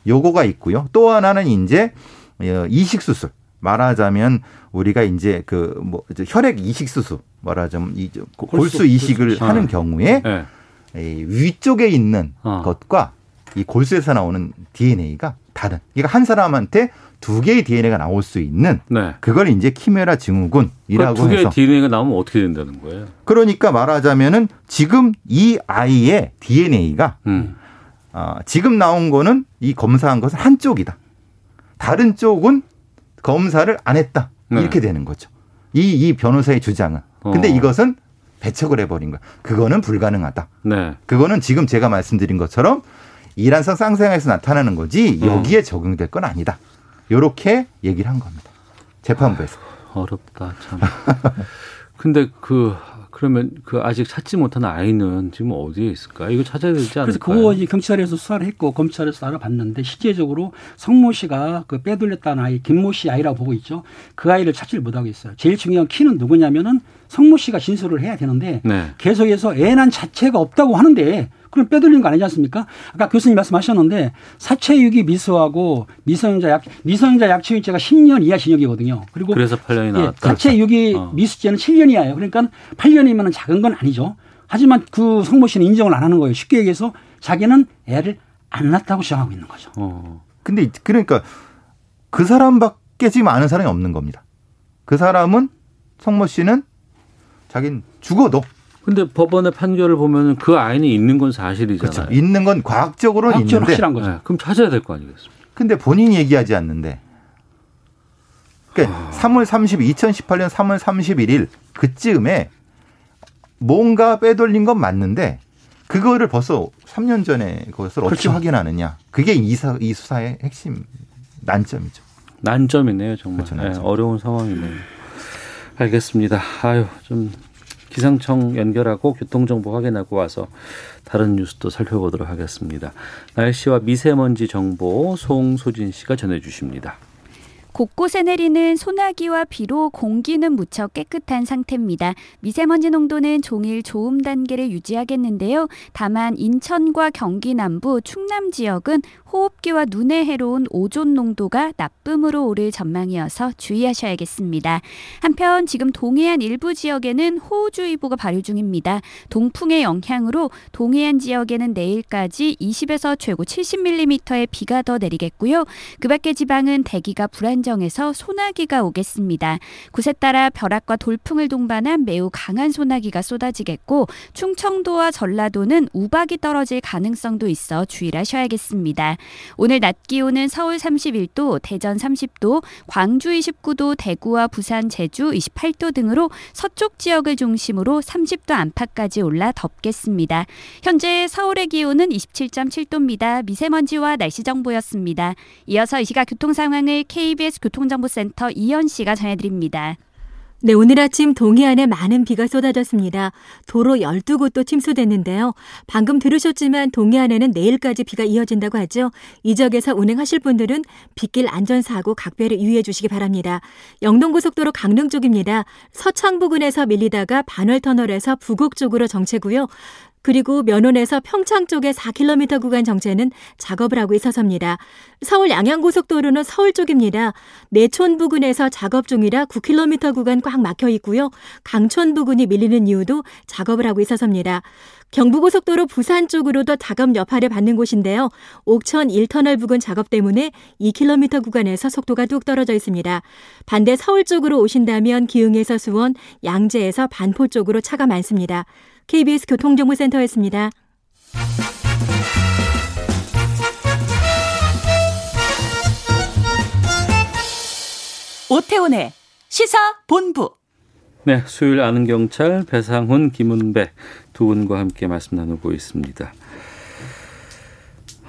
요거가 있고요. 또 하나는 이제 어, 이식 수술. 말하자면 우리가 이제 그 뭐 혈액 이식 수술 말하자면 이 골수, 이식을 수술. 하는 아. 경우에 예. 이 위쪽에 있는 어. 것과 이 골수에서 나오는 DNA가 다른. 그러니까 한 사람한테 두 개의 DNA가 나올 수 있는 네. 그걸 이제 키메라 증후군이라고 두 개의 해서 DNA가 나오면 어떻게 된다는 거예요? 그러니까 말하자면은 지금 이 아이의 DNA가 음. 아, 지금 나온 거는 이 검사한 것은 한쪽이다. 다른 쪽은 검사를 안 했다. 네. 이렇게 되는 거죠. 이, 이 변호사의 주장은. 근데 어. 이것은 배척을 해버린 거야. 그거는 불가능하다. 네. 그거는 지금 제가 말씀드린 것처럼 이란성 쌍생아에서 나타나는 거지 음. 여기에 적용될 건 아니다. 요렇게 얘기를 한 겁니다. 재판부에서. 어렵다 참. 근데 그 그러면 그 아직 찾지 못한 아이는 지금 어디에 있을까? 이거 찾아야 되지 그래서 않을까요? 그거 이제 경찰에서 수사를 했고 검찰에서 알아봤는데 실제적으로 성모 씨가 그 빼돌렸다는 아이 김모 씨 아이라고 보고 있죠. 그 아이를 찾지를 못하고 있어요. 제일 중요한 키는 누구냐면은 성모 씨가 진술을 해야 되는데 네. 계속해서 애난 자체가 없다고 하는데 그럼 빼돌린 거 아니지 않습니까? 아까 교수님 말씀하셨는데 사체유기 미수하고 미성년자 약 미성년자 약취유죄가 10년 이하 징역이거든요. 그리고 그래서 8년이 예, 나왔다. 자체 유기 어. 미수죄는 7년이에요. 그러니까 8년이면 작은 건 아니죠. 하지만 그 성모 씨는 인정을 안 하는 거예요. 쉽게 얘기해서 자기는 애를 안 낳았다고 주장하고 있는 거죠. 어. 근데 그러니까 그 사람밖에 지금 아는 사람이 없는 겁니다. 그 사람은 성모 씨는 자기는 죽어도 근데 법원의 판결을 보면은 그 아이는 있는 건 그렇죠. 사실이잖아요. 있는 건 과학적으로는 과학적으로 있는데 확실한 거죠. 네, 그럼 찾아야 될 거 아니겠습니까? 근데 본인이 얘기하지 않는데. 아. 그러니까 3월 30, 2018년 3월 31일 그쯤에 뭔가 빼돌린 건 맞는데 그거를 벌써 3년 전에 그것을 어떻게 그렇죠. 확인하느냐. 그게 이, 사, 이 수사의 핵심 난점이죠. 난점이네요, 정말. 그렇죠, 네, 난점. 어려운 상황이네요. 알겠습니다. 아유, 좀 기상청 연결하고 교통정보 확인하고 와서 다른 뉴스도 살펴보도록 하겠습니다. 날씨와 미세먼지 정보 송소진 씨가 전해주십니다. 곳곳에 내리는 소나기와 비로 공기는 무척 깨끗한 상태입니다. 미세먼지 농도는 종일 좋음 단계를 유지하겠는데요. 다만 인천과 경기 남부, 충남 지역은 호흡기와 눈에 해로운 오존 농도가 나쁨으로 오를 전망이어서 주의하셔야겠습니다. 한편 지금 동해안 일부 지역에는 호우주의보가 발효 중입니다. 동풍의 영향으로 동해안 지역에는 내일까지 20에서 최고 70mm의 비가 더 내리겠고요. 그 밖의 지방은 대기가 불안 정해서 소나기가 오겠습니다. 곳에 따라 벼락과 돌풍을 동반한 매우 강한 소나기가 쏟아지겠고 충청도와 전라도는 우박이 떨어질 가능성도 있어 주의를 하셔야겠습니다. 오늘 낮 기온은 서울 31도, 대전 30도, 광주 29도, 대구와 부산, 제주 28도 등으로 서쪽 지역을 중심으로 30도 안팎까지 올라 덥겠습니다. 현재 서울의 기온은 27.7도입니다. 미세먼지와 날씨 정보였습니다. 이어서 이 시각 교통 상황을 KBS 교통정보센터 이현 씨가 전해드립니다. 네, 오늘 아침 동해안에 많은 비가 쏟아졌습니다. 도로 12곳도 침수됐는데요. 방금 들으셨지만 동해안에는 내일까지 비가 이어진다고 하죠. 이 지역에서 운행하실 분들은 빗길 안전사고 각별히 유의해 주시기 바랍니다. 영동고속도로 강릉 쪽입니다. 서창 부근에서 밀리다가 반월터널에서 부곡 쪽으로 정체고요. 그리고 면원에서 평창 쪽의 4km 구간 정체는 작업을 하고 있어서입니다. 서울 양양고속도로는 서울 쪽입니다. 내촌 부근에서 작업 중이라 9km 구간 꽉 막혀 있고요. 강촌 부근이 밀리는 이유도 작업을 하고 있어서입니다. 경부고속도로 부산 쪽으로도 작업 여파를 받는 곳인데요. 옥천 1터널 부근 작업 때문에 2km 구간에서 속도가 뚝 떨어져 있습니다. 반대 서울 쪽으로 오신다면 기흥에서 수원, 양재에서 반포 쪽으로 차가 많습니다. KBS 교통정보센터였습니다. 오태훈의 시사 본부. 네, 수요일 아는 경찰 배상훈, 김은배 두 분과 함께 말씀 나누고 있습니다.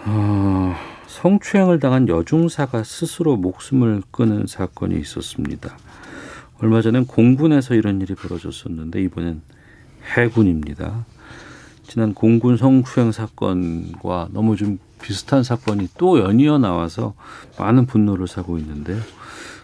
어, 성추행을 당한 여중사가 스스로 목숨을 끊은 사건이 있었습니다. 얼마 전엔 공군에서 이런 일이 벌어졌었는데 이번엔 해군입니다. 지난 공군 성추행 사건과 너무 좀 비슷한 사건이 또 연이어 나와서 많은 분노를 사고 있는데요.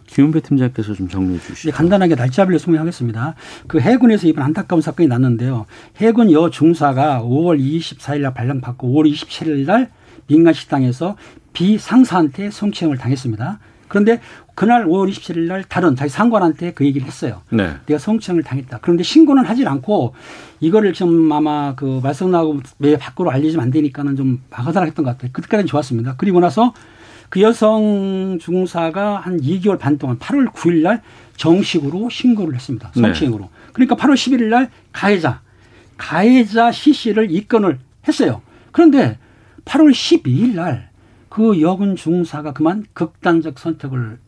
김은배 팀장께서 좀 정리해 주시죠. 네, 간단하게 날짜별로 소개하겠습니다. 그 해군에서 이번 안타까운 사건이 났는데요. 해군 여 중사가 5월 24일 날 발령받고 5월 27일 날 민간 식당에서 비상사한테 성추행을 당했습니다. 그런데 그날 5월 27일 날 다른 자기 상관한테 그 얘기를 했어요. 네. 내가 성추행을 당했다. 그런데 신고는 하질 않고 이거를 좀 아마 그 말씀 나고 매 밖으로 알리지면 안 되니까는 좀 막아달라 했던 것 같아요. 그때까지는 좋았습니다. 그리고 나서 그 여성 중사가 한 2개월 반 동안 8월 9일 날 정식으로 신고를 했습니다. 성추행으로. 그러니까 8월 11일 날 가해자, 가해자 C 씨를 입건을 했어요. 그런데 8월 12일 날 그 여군 중사가 그만 극단적 선택을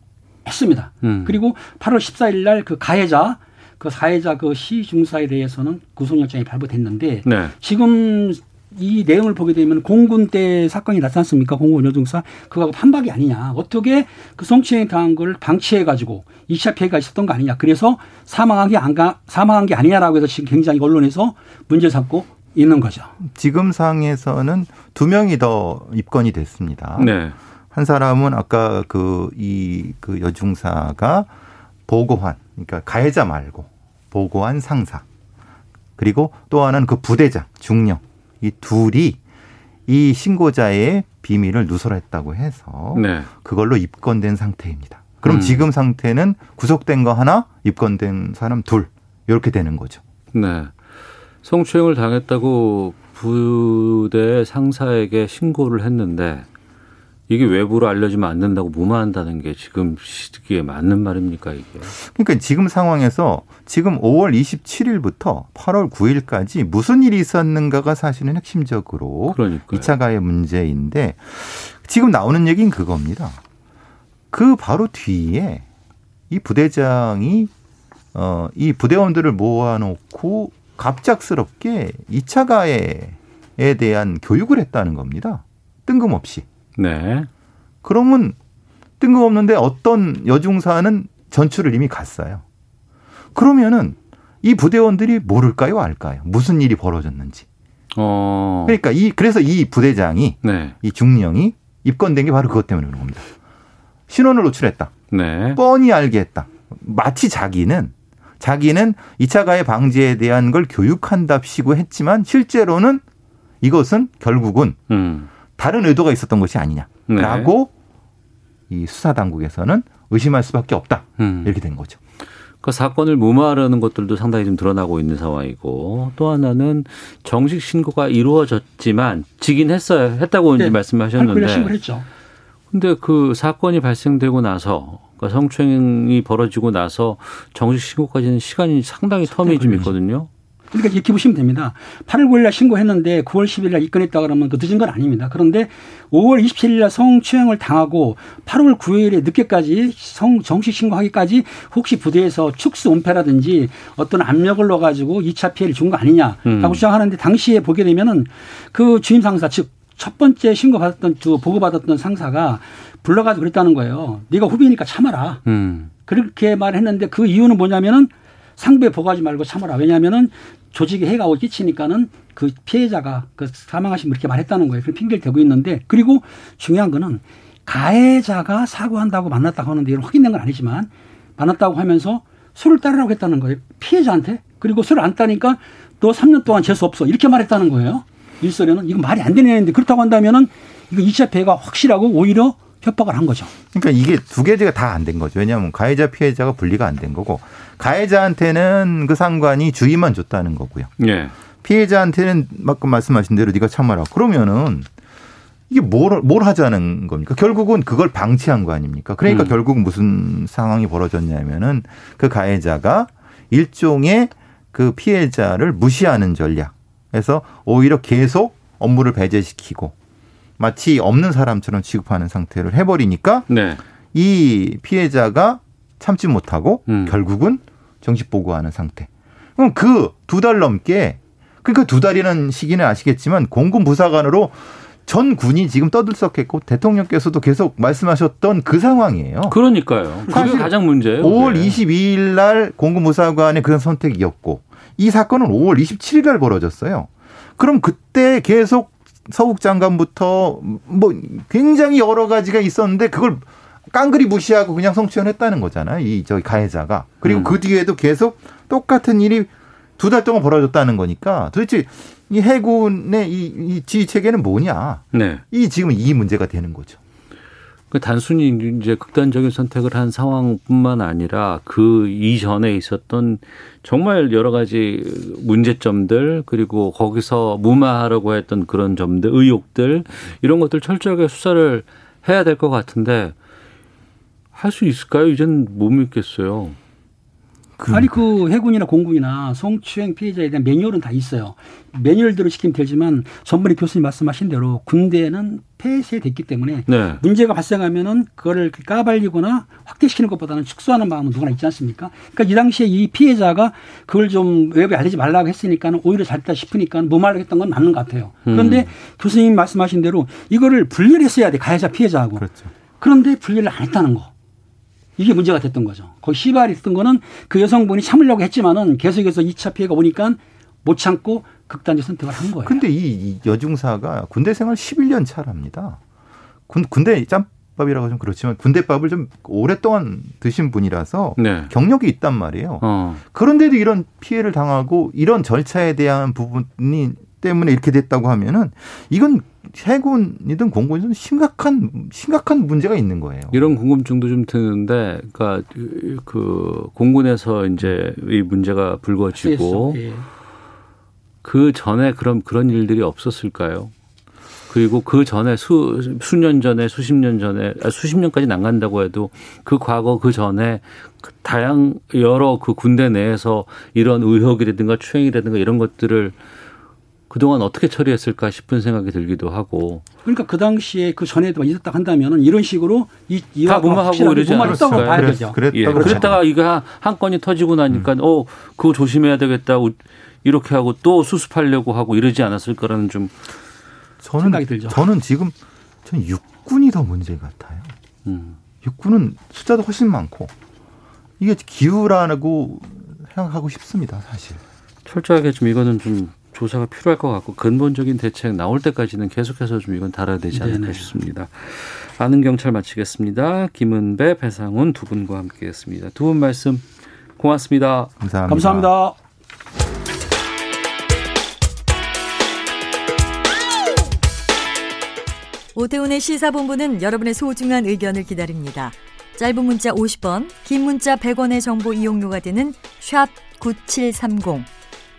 했습니다. 음. 그리고 8월 14일 날 그 가해자 그 가해자 그 시 중사에 대해서는 구속영장이 발부됐는데 네. 지금 이 내용을 보게 되면 공군 때 사건이 나지 않습니까? 공군 여중사 그거하고 판박이 아니냐. 어떻게 그 성추행 당한 걸 방치해 가지고 2차 피해가 있었던 거 아니냐. 그래서 사망한 게 안가 사망한 게 아니냐라고 해서 지금 굉장히 언론에서 문제 삼고 있는 거죠. 지금 상에서는 두 명이 더 입건이 됐습니다. 네. 한 사람은 아까 그이그 여중사가 보고한 그러니까 가해자 말고 보고한 상사 그리고 또 하나는 그 부대장 중령 이 둘이 이 신고자의 비밀을 누설했다고 해서 네. 그걸로 입건된 상태입니다. 그럼 음. 지금 상태는 구속된 거 하나, 입건된 사람 둘 이렇게 되는 거죠. 네. 성추행을 당했다고 부대 상사에게 신고를 했는데 이게 외부로 알려지면 안 된다고 무마한다는 게 지금 시기에 맞는 말입니까 이게? 그러니까 지금 상황에서 지금 5월 27일부터 8월 9일까지 무슨 일이 있었는가가 사실은 핵심적으로 그러니까요. 2차 가해 문제인데 지금 나오는 얘기는 그겁니다. 그 바로 뒤에 이 부대장이 어, 이 부대원들을 모아놓고 갑작스럽게 2차 가해에 대한 교육을 했다는 겁니다. 뜬금없이. 네. 그러면 뜬금없는데 어떤 여중사는 전출을 이미 갔어요. 그러면은 이 부대원들이 모를까요, 알까요? 무슨 일이 벌어졌는지. 어. 그러니까 이 그래서 이 부대장이 네. 이 중령이 입건된 게 바로 그것 때문에 그런 겁니다. 신원을 노출했다. 네. 뻔히 알게 했다. 마치 자기는 자기는 2차 가해 방지에 대한 걸 교육한답시고 했지만 실제로는 이것은 결국은 음. 다른 의도가 있었던 것이 아니냐라고 이 수사 당국에서는 의심할 수밖에 없다. 음. 이렇게 된 거죠. 그 사건을 무마하려는 것들도 상당히 좀 드러나고 있는 상황이고 또 하나는 정식 신고가 이루어졌지만 지긴 했어요. 했다고 이제 네. 말씀하셨는데. 신고를 했죠. 근데 그 사건이 발생되고 나서 그러니까 성추행이 벌어지고 나서 정식 신고까지는 시간이 상당히 텀이 좀 있거든요. 그러니까 이렇게 보시면 됩니다. 8월 9일 날 신고했는데 9월 10일 날 입건했다 그러면 그 늦은 건 아닙니다. 그런데 5월 27일 날 성추행을 당하고 8월 9일에 늦게까지 성 정식 신고하기까지 혹시 부대에서 축소 은폐라든지 어떤 압력을 넣어 가지고 2차 피해를 준 거 아니냐라고 음. 주장하는데 당시에 보게 되면은 그 주임 상사 즉 첫 번째 신고 받았던 주 보고 받았던 상사가 불러가지고 그랬다는 거예요. 네가 후배니까 참아라. 음. 그렇게 말했는데 그 이유는 뭐냐면은 상부에 보고하지 말고 참아라. 왜냐하면은 조직에 해가 오고 끼치니까는 그 피해자가 그 사망하신 분 이렇게 말했다는 거예요. 그런 핑계를 대고 있는데 그리고 중요한 거는 가해자가 사고한다고 만났다고 하는데 이건 확인된 건 아니지만 만났다고 하면서 술을 따르라고 했다는 거예요. 피해자한테. 그리고 술을 안 따니까 너 3년 동안 재수 없어. 이렇게 말했다는 거예요. 일설에는 이거 말이 안 되는 얘기인데 그렇다고 한다면은 이거 2차 피해가 확실하고 오히려 협박을 한 거죠. 그러니까 이게 두 개가 다 안 된 거죠. 왜냐하면 가해자 피해자가 분리가 안 된 거고 가해자한테는 그 상관이 주의만 줬다는 거고요. 예. 피해자한테는 아까 말씀하신 대로 네가 참아라. 그러면은 이게 뭘, 뭘 하자는 겁니까? 결국은 그걸 방치한 거 아닙니까? 그러니까 음. 결국 무슨 상황이 벌어졌냐면은 그 가해자가 일종의 그 피해자를 무시하는 전략에서 오히려 계속 업무를 배제시키고 마치 없는 사람처럼 취급하는 상태를 해버리니까 네. 이 피해자가 참지 못하고 음. 결국은 정식 보고하는 상태. 그럼 그 두 달 넘게 그러니까 두 달이라는 시기는 아시겠지만 공군 부사관으로 전 군이 지금 떠들썩했고 대통령께서도 계속 말씀하셨던 그 상황이에요. 그러니까요. 그게 가장 문제예요. 5월 그게. 22일 날 공군 부사관의 그런 선택이었고 이 사건은 5월 27일 날 벌어졌어요. 그럼 그때 계속 서욱 장관부터 뭐 굉장히 여러 가지가 있었는데 그걸 깡그리 무시하고 그냥 성취연했다는 거잖아요. 이 저기 가해자가. 그리고 음. 그 뒤에도 계속 똑같은 일이 두 달 동안 벌어졌다는 거니까 도대체 이 해군의 이, 이 지휘 체계는 뭐냐? 네. 이 지금 이 문제가 되는 거죠. 그 단순히 이제 극단적인 선택을 한 상황뿐만 아니라 그 이전에 있었던 정말 여러 가지 문제점들 그리고 거기서 무마하려고 했던 그런 점들 의혹들 이런 것들 철저하게 수사를 해야 될 것 같은데 할 수 있을까요? 이젠 못 믿겠어요. 아니 그 해군이나 공군이나 성추행 피해자에 대한 매뉴얼은 다 있어요. 매뉴얼대로 시키면 되지만 전번에 교수님 말씀하신 대로 군대는 폐쇄됐기 때문에 네. 문제가 발생하면은 그거를 까발리거나 확대시키는 것보다는 축소하는 마음은 누구나 있지 않습니까? 그러니까 이 당시에 이 피해자가 그걸 좀 외부에 알리지 말라고 했으니까는 오히려 잘했다 싶으니까 무말로 했던 건 맞는 것 같아요. 그런데 음. 교수님 말씀하신 대로 이거를 분리를 했어야 돼 가해자 피해자하고. 그렇죠. 그런데 분리를 안 했다는 거. 이게 문제가 됐던 거죠. 거기 시발이 있던 거는 그 여성분이 참으려고 했지만은 계속해서 2차 피해가 오니까 못 참고 극단적 선택을 한 거예요. 근데 이, 이 여중사가 군대 생활 11년 차랍니다. 군, 군대 짬밥이라고 좀 그렇지만 군대밥을 좀 오랫동안 드신 분이라서 네. 경력이 있단 말이에요. 어. 그런데도 이런 피해를 당하고 이런 절차에 대한 부분이 때문에 이렇게 됐다고 하면은 이건 해군이든 공군이든 심각한 심각한 문제가 있는 거예요. 이런 궁금증도 좀 드는데, 그러니까 그 공군에서 이제 이 문제가 불거지고 예. 그 전에 그럼 그런 일들이 없었을까요? 그리고 그 전에 수, 수년 전에 수십 년 전에 아, 수십 년까지는 안 간다고 해도 그 과거 그 전에 그 다양 여러 그 군대 내에서 이런 의혹이라든가 추행이라든가 이런 것들을 그동안 어떻게 처리했을까 싶은 생각이 들기도 하고 그러니까 그 당시에 그 전에도 있었다 한다면은 이런 식으로 이다 이와 무마하고 이러지 않았을까요? 봐야 되죠. 그랬- 예. 그렇죠. 그랬다가 이거 한- 한 건이 터지고 나니까 음. 어 그거 조심해야 되겠다 우- 이렇게 하고 또 수습하려고 하고 이러지 않았을까라는 좀 저는 생각이 들죠. 저는 지금 저는 육군이 더 문제 같아요. 음. 육군은 숫자도 훨씬 많고 이게 기후라고 생각하고 싶습니다, 사실. 철저하게 좀 이거는 좀 조사가 필요할 것 같고 근본적인 대책 나올 때까지는 계속해서 좀 이건 달아야 되지 않을까 네네. 싶습니다. 아는 경찰 마치겠습니다. 김은배, 배상훈 두 분과 함께했습니다. 두 분 말씀 고맙습니다. 감사합니다. 감사합니다. 오태훈의 시사본부는 여러분의 소중한 의견을 기다립니다. 짧은 문자 50원, 긴 문자 100원의 정보 이용료가 되는 샵 9730,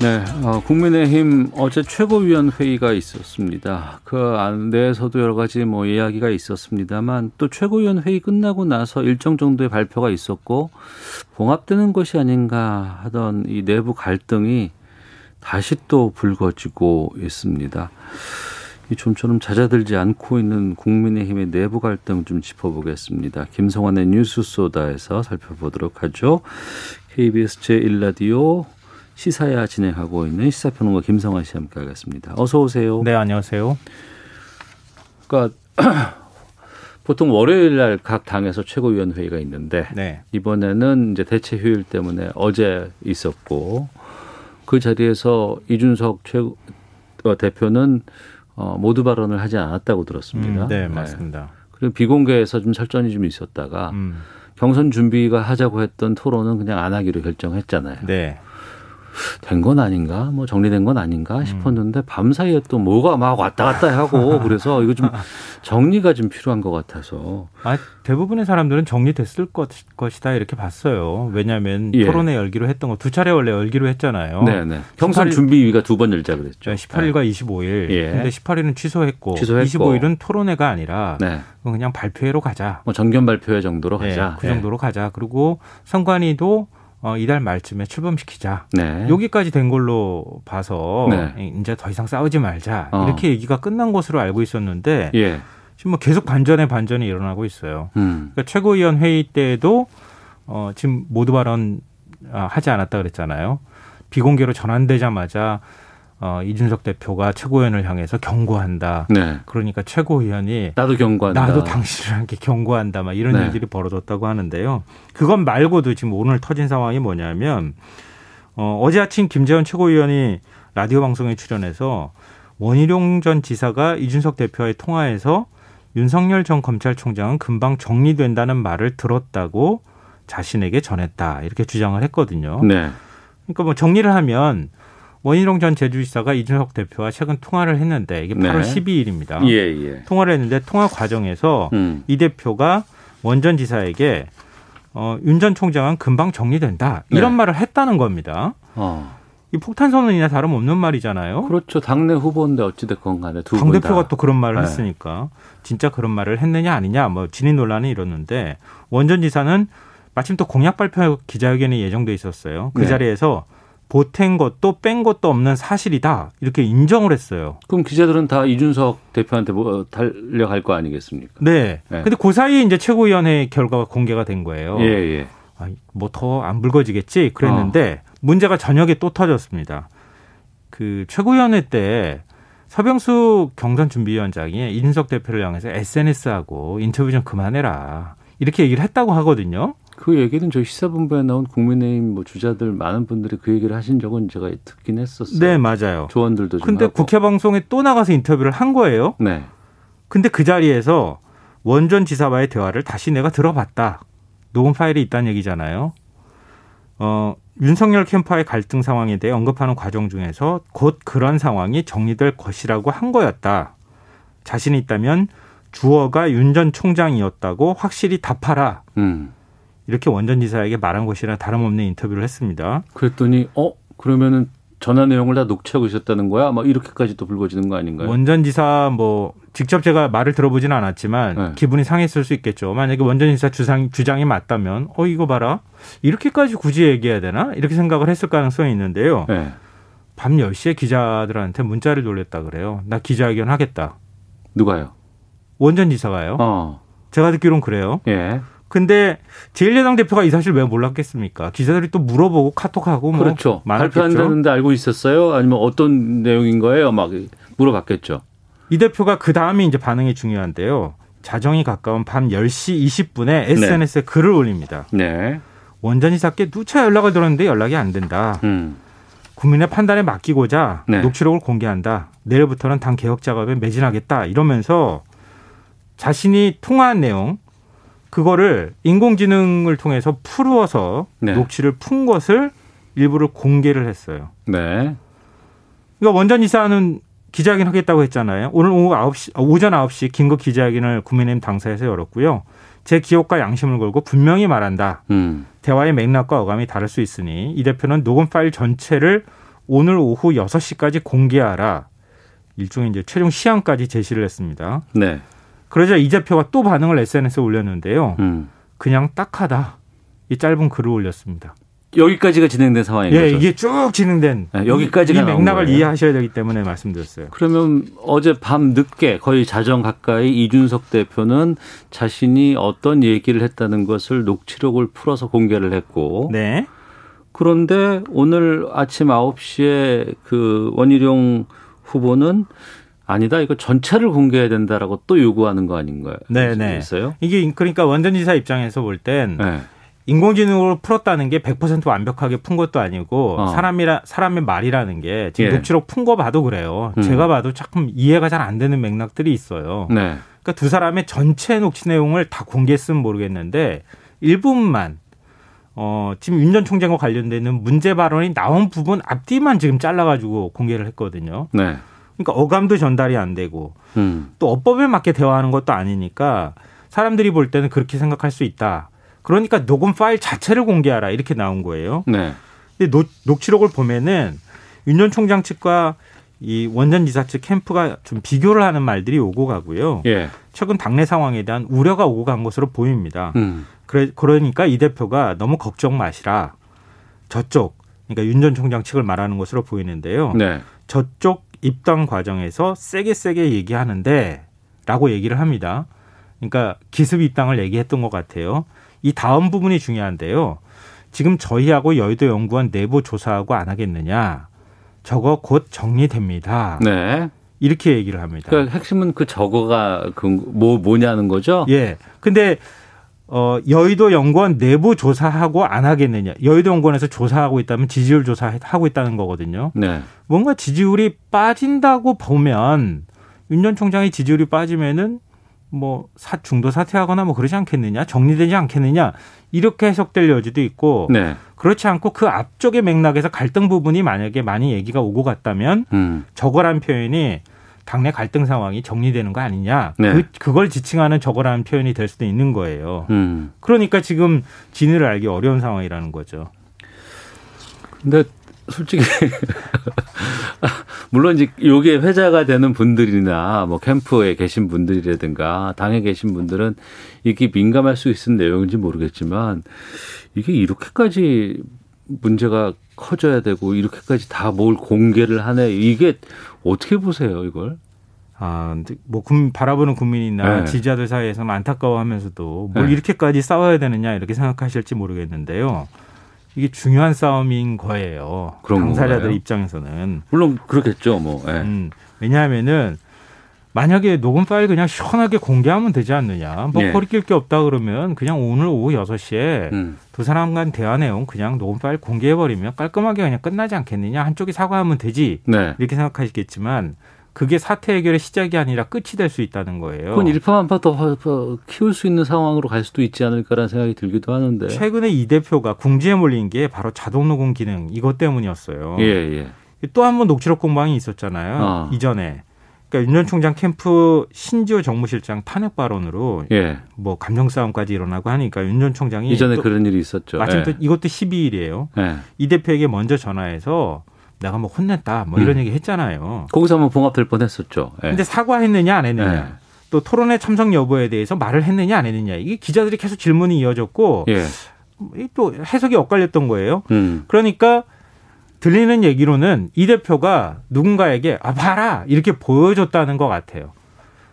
네, 어, 국민의힘 어제 최고위원 회의가 있었습니다. 그 안내에서도 여러 가지 뭐 이야기가 있었습니다만 또 최고위원 회의 끝나고 나서 일정 정도의 발표가 있었고 봉합되는 것이 아닌가 하던 이 내부 갈등이 다시 또 불거지고 있습니다. 이 좀처럼 잦아들지 않고 있는 국민의힘의 내부 갈등 좀 짚어보겠습니다. 김성환의 뉴스 소다에서 살펴보도록 하죠. KBS 제1라디오 시사야 진행하고 있는 시사평론가 김성환 씨 함께 하겠습니다. 어서 오세요. 네, 안녕하세요. 그러니까 보통 월요일 날 각 당에서 최고위원 회의가 있는데 네. 이번에는 이제 대체 휴일 때문에 어제 있었고 그 자리에서 이준석 최고 어, 대표는 어, 모두 발언을 하지 않았다고 들었습니다. 음, 네, 맞습니다. 그리고 비공개에서 좀 설전이 좀 있었다가 음, 경선 준비가 하자고 했던 토론은 그냥 안 하기로 결정했잖아요. 네. 된 건 아닌가, 뭐 정리된 건 아닌가 음. 싶었는데 밤 사이에 또 뭐가 막 왔다 갔다 하고 그래서 이거 좀 정리가 좀 필요한 것 같아서 아, 대부분의 사람들은 정리됐을 것, 것이다 이렇게 봤어요. 왜냐하면 예. 토론회 열기로 했던 거 두 차례 원래 열기로 했잖아요. 네네 경선 18일 준비위가 두 번 열자 그랬죠. 18일과 25일. 예. 근데 18일은 취소했고, 취소했고. 25일은 토론회가 아니라 네, 그냥 발표회로 가자. 뭐 정견 발표회 정도로 예, 가자. 그 정도로 가자. 그리고 선관위도 어, 이달 말쯤에 출범시키자. 네. 여기까지 된 걸로 봐서 네. 이제 더 이상 싸우지 말자. 어. 이렇게 얘기가 끝난 것으로 알고 있었는데 예. 지금 뭐 계속 반전에 반전이 일어나고 있어요. 음. 그러니까 최고위원 회의 때도 어, 지금 모두 발언 아, 하지 않았다 그랬잖아요. 비공개로 전환되자마자 어, 이준석 대표가 최고위원을 향해서 경고한다. 네. 그러니까 최고위원이 나도 경고한다. 나도 당신을 함께 경고한다. 막 이런 네. 일들이 벌어졌다고 하는데요. 그것 말고도 지금 오늘 터진 상황이 뭐냐면 어, 어제 아침 김재원 최고위원이 라디오 방송에 출연해서 원희룡 전 지사가 이준석 대표와의 통화에서 윤석열 전 검찰총장은 금방 정리된다는 말을 들었다고 자신에게 전했다. 이렇게 주장을 했거든요. 네. 그러니까 뭐 정리를 하면 원희룡 전 제주지사가 이준석 대표와 최근 통화를 했는데 이게 8월 네. 12일입니다. 예, 예. 통화를 했는데 통화 과정에서 음. 이 대표가 원 전 지사에게 어, 윤 전 총장은 금방 정리된다 이런 네. 말을 했다는 겁니다. 어. 이 폭탄 선언이나 다름없는 말이잖아요. 그렇죠. 당내 후보인데 어찌됐건 간에 두당분 대표가 다. 또 그런 말을 네. 했으니까 진짜 그런 말을 했느냐 아니냐 뭐 진위 논란이 일었는데 원전 지사는 마침 또 공약 발표 기자회견이 예정돼 있었어요. 그 네. 자리에서 보탠 것도 뺀 것도 없는 사실이다 이렇게 인정을 했어요. 그럼 기자들은 다 이준석 대표한테 뭐 달려갈 거 아니겠습니까? 네. 네. 근데 그 사이에 이제 최고위원회 결과가 공개가 된 거예요. 예, 예. 뭐더 안 불거지겠지 그랬는데 어. 문제가 저녁에 또 터졌습니다. 그 최고위원회 때 서병수 경선준비위원장이 이준석 대표를 향해서 SNS하고 인터뷰 좀 그만해라 이렇게 얘기를 했다고 하거든요. 그 얘기는 저희 시사본부에 나온 국민의힘 뭐 주자들 많은 분들이 그 얘기를 하신 적은 제가 듣긴 했었어요. 네 맞아요. 조언들도 좀 근데 하고. 국회 방송에 또 나가서 인터뷰를 한 거예요. 네. 근데 그 자리에서 원전 지사와의 대화를 다시 내가 들어봤다. 녹음 파일이 있다는 얘기잖아요. 어, 윤석열 캠프와의 갈등 상황에 대해 언급하는 과정 중에서 곧 그런 상황이 정리될 것이라고 한 거였다. 자신이 있다면 주어가 윤 전 총장이었다고 확실히 답하라. 음. 이렇게 원전 지사에게 말한 것이나 다름없는 인터뷰를 했습니다. 그랬더니 어 그러면은 전화 내용을 다 녹취하고 있었다는 거야? 막 이렇게까지 또 불거지는 거 아닌가요? 원전 지사 뭐 직접 제가 말을 들어보지는 않았지만 네. 기분이 상했을 수 있겠죠. 만약에 원전 지사 주장 주장이 맞다면 어 이거 봐라 이렇게까지 굳이 얘기해야 되나 이렇게 생각을 했을 가능성이 있는데요. 네. 밤 10시에 기자들한테 문자를 돌렸다 그래요. 나 기자회견 하겠다. 누가요? 원전 지사가요. 어. 제가 듣기론 그래요. 예. 근데 제1야당 대표가 이 사실 왜 몰랐겠습니까? 기자들이 또 물어보고 카톡하고 뭐 그렇죠. 발표한다는데 알고 있었어요? 아니면 어떤 내용인 거예요? 막 물어봤겠죠. 이 대표가 그 다음에 이제 반응이 중요한데요. 자정이 가까운 밤 10시 20분에 SNS에 글을 올립니다. 네. 원전이사께 누차 연락을 들었는데 연락이 안 된다. 음. 국민의 판단에 맡기고자 네. 녹취록을 공개한다. 내일부터는 당 개혁 작업에 매진하겠다. 이러면서 자신이 통화한 내용 그거를 인공지능을 통해서 풀어서 네. 녹취를 푼 것을 일부를 공개를 했어요. 네. 그러니까 원전 이사는 기자회견 하겠다고 했잖아요. 오늘 오후 9시, 오전 9시 긴급 기자회견을 국민의힘 당사에서 열었고요. 제 기억과 양심을 걸고 분명히 말한다. 음. 대화의 맥락과 어감이 다를 수 있으니 이 대표는 녹음 파일 전체를 오늘 오후 6시까지 공개하라. 일종의 이제 최종 시한까지 제시를 했습니다. 네. 그러자 이 대표가 또 반응을 SNS에 올렸는데요. 음. 그냥 딱하다. 이 짧은 글을 올렸습니다. 여기까지가 진행된 상황인 예, 거죠. 이게 쭉 진행된 네, 여기까지가 이, 맥락을 거예요. 이해하셔야 되기 때문에 말씀드렸어요. 그러면 어제 밤 늦게 거의 자정 가까이 이준석 대표는 자신이 어떤 얘기를 했다는 것을 녹취록을 풀어서 공개를 했고 네. 그런데 오늘 아침 9시에 그 원희룡 후보는 아니다 이거 전체를 공개해야 된다라고 또 요구하는 거 아닌가요? 네, 네. 있어요? 이게 그러니까 원전지사 입장에서 볼땐 네. 인공지능으로 풀었다는 게 100% 완벽하게 푼 것도 아니고 어. 사람이라 사람의 말이라는 게 지금 예. 녹취록 푼 거 봐도 그래요. 음. 제가 봐도 조금 이해가 잘 안 되는 맥락들이 있어요. 네. 그러니까 두 사람의 전체 녹취 내용을 다 공개했으면 모르겠는데 일부분만 어, 지금 윤 전 총장과 관련되는 문제 발언이 나온 부분 앞뒤만 지금 잘라가지고 공개를 했거든요. 네. 그러니까 어감도 전달이 안 되고 음. 또 어법에 맞게 대화하는 것도 아니니까 사람들이 볼 때는 그렇게 생각할 수 있다. 그러니까 녹음 파일 자체를 공개하라 이렇게 나온 거예요. 네. 근데 녹, 녹취록을 보면은 윤전 총장 측과 이 원전 지사 측 캠프가 좀 비교를 하는 말들이 오고 가고요. 예. 최근 당내 상황에 대한 우려가 오고 간 것으로 보입니다. 음. 그래, 그러니까 이 대표가 너무 걱정 마시라. 저쪽 그러니까 윤 전 총장 측을 말하는 것으로 보이는데요. 네. 저쪽 입당 과정에서 세게 세게 얘기하는데 라고 얘기를 합니다. 그러니까 기습 입당을 얘기했던 것 같아요. 이 다음 부분이 중요한데요. 지금 저희하고 여의도 연구원 내부 조사하고 안 하겠느냐. 저거 곧 정리됩니다. 네. 이렇게 얘기를 합니다. 그러니까 핵심은 그 저거가 그 뭐 뭐냐는 거죠? 예. 근데 어 여의도 연구원 내부 조사하고 안 하겠느냐. 여의도 연구원에서 조사하고 있다면 지지율 조사하고 있다는 거거든요. 네. 뭔가 지지율이 빠진다고 보면 윤 전 총장의 지지율이 빠지면은 뭐 사, 중도 사퇴하거나 뭐 그러지 않겠느냐 정리되지 않겠느냐 이렇게 해석될 여지도 있고 네. 그렇지 않고 그 앞쪽의 맥락에서 갈등 부분이 만약에 많이 얘기가 오고 갔다면 음. 저거란 표현이 당내 갈등 상황이 정리되는 거 아니냐 네. 그, 그걸 지칭하는 저거라는 표현이 될 수도 있는 거예요. 음. 그러니까 지금 진위를 알기 어려운 상황이라는 거죠. 근데 솔직히 물론 이제 요게 회자가 되는 분들이나 뭐 캠프에 계신 분들이라든가 당에 계신 분들은 이게 민감할 수 있는 내용인지 모르겠지만 이게 이렇게까지 문제가 커져야 되고 이렇게까지 다 뭘 공개를 하네 이게 어떻게 보세요 이걸? 아, 뭐 군, 바라보는 국민이나 네. 지지자들 사이에서는 안타까워하면서도 뭘 네. 이렇게까지 싸워야 되느냐 이렇게 생각하실지 모르겠는데요. 이게 중요한 싸움인 거예요. 그런 당사자들 건가요? 입장에서는. 물론 그렇겠죠, 뭐. 예. 음, 왜냐하면은 만약에 녹음 파일 그냥 시원하게 공개하면 되지 않느냐. 뭐 예. 거리낄 게 없다 그러면 그냥 오늘 오후 6시에 음. 두 사람 간 대화 내용 그냥 녹음 파일 공개해버리면 깔끔하게 그냥 끝나지 않겠느냐. 한쪽이 사과하면 되지. 네. 이렇게 생각하시겠지만 그게 사태 해결의 시작이 아니라 끝이 될 수 있다는 거예요. 그건 일파만파 더 키울 수 있는 상황으로 갈 수도 있지 않을까라는 생각이 들기도 하는데. 최근에 이 대표가 궁지에 몰린 게 바로 자동 녹음 기능 이것 때문이었어요. 예, 예. 또 한 번 녹취록 공방이 있었잖아요. 아. 이전에. 그러니까 윤 전 총장 캠프 신지호 정무실장 탄핵 발언으로 예. 뭐 감정 싸움까지 일어나고 하니까 윤 전 총장이 이전에 또 그런 일이 있었죠. 마침 예. 또 이것도 12일이에요. 예. 이 대표에게 먼저 전화해서 내가 뭐 혼냈다 뭐 이런 음. 얘기 했잖아요. 거기서 한번 봉합될 뻔했었죠. 예. 근데 사과했느냐 안 했느냐. 예. 또 토론회 참석 여부에 대해서 말을 했느냐 안 했느냐. 이게 기자들이 계속 질문이 이어졌고 예. 이또 해석이 엇갈렸던 거예요. 음. 그러니까 들리는 얘기로는 이 대표가 누군가에게 아 봐라 이렇게 보여줬다는 것 같아요.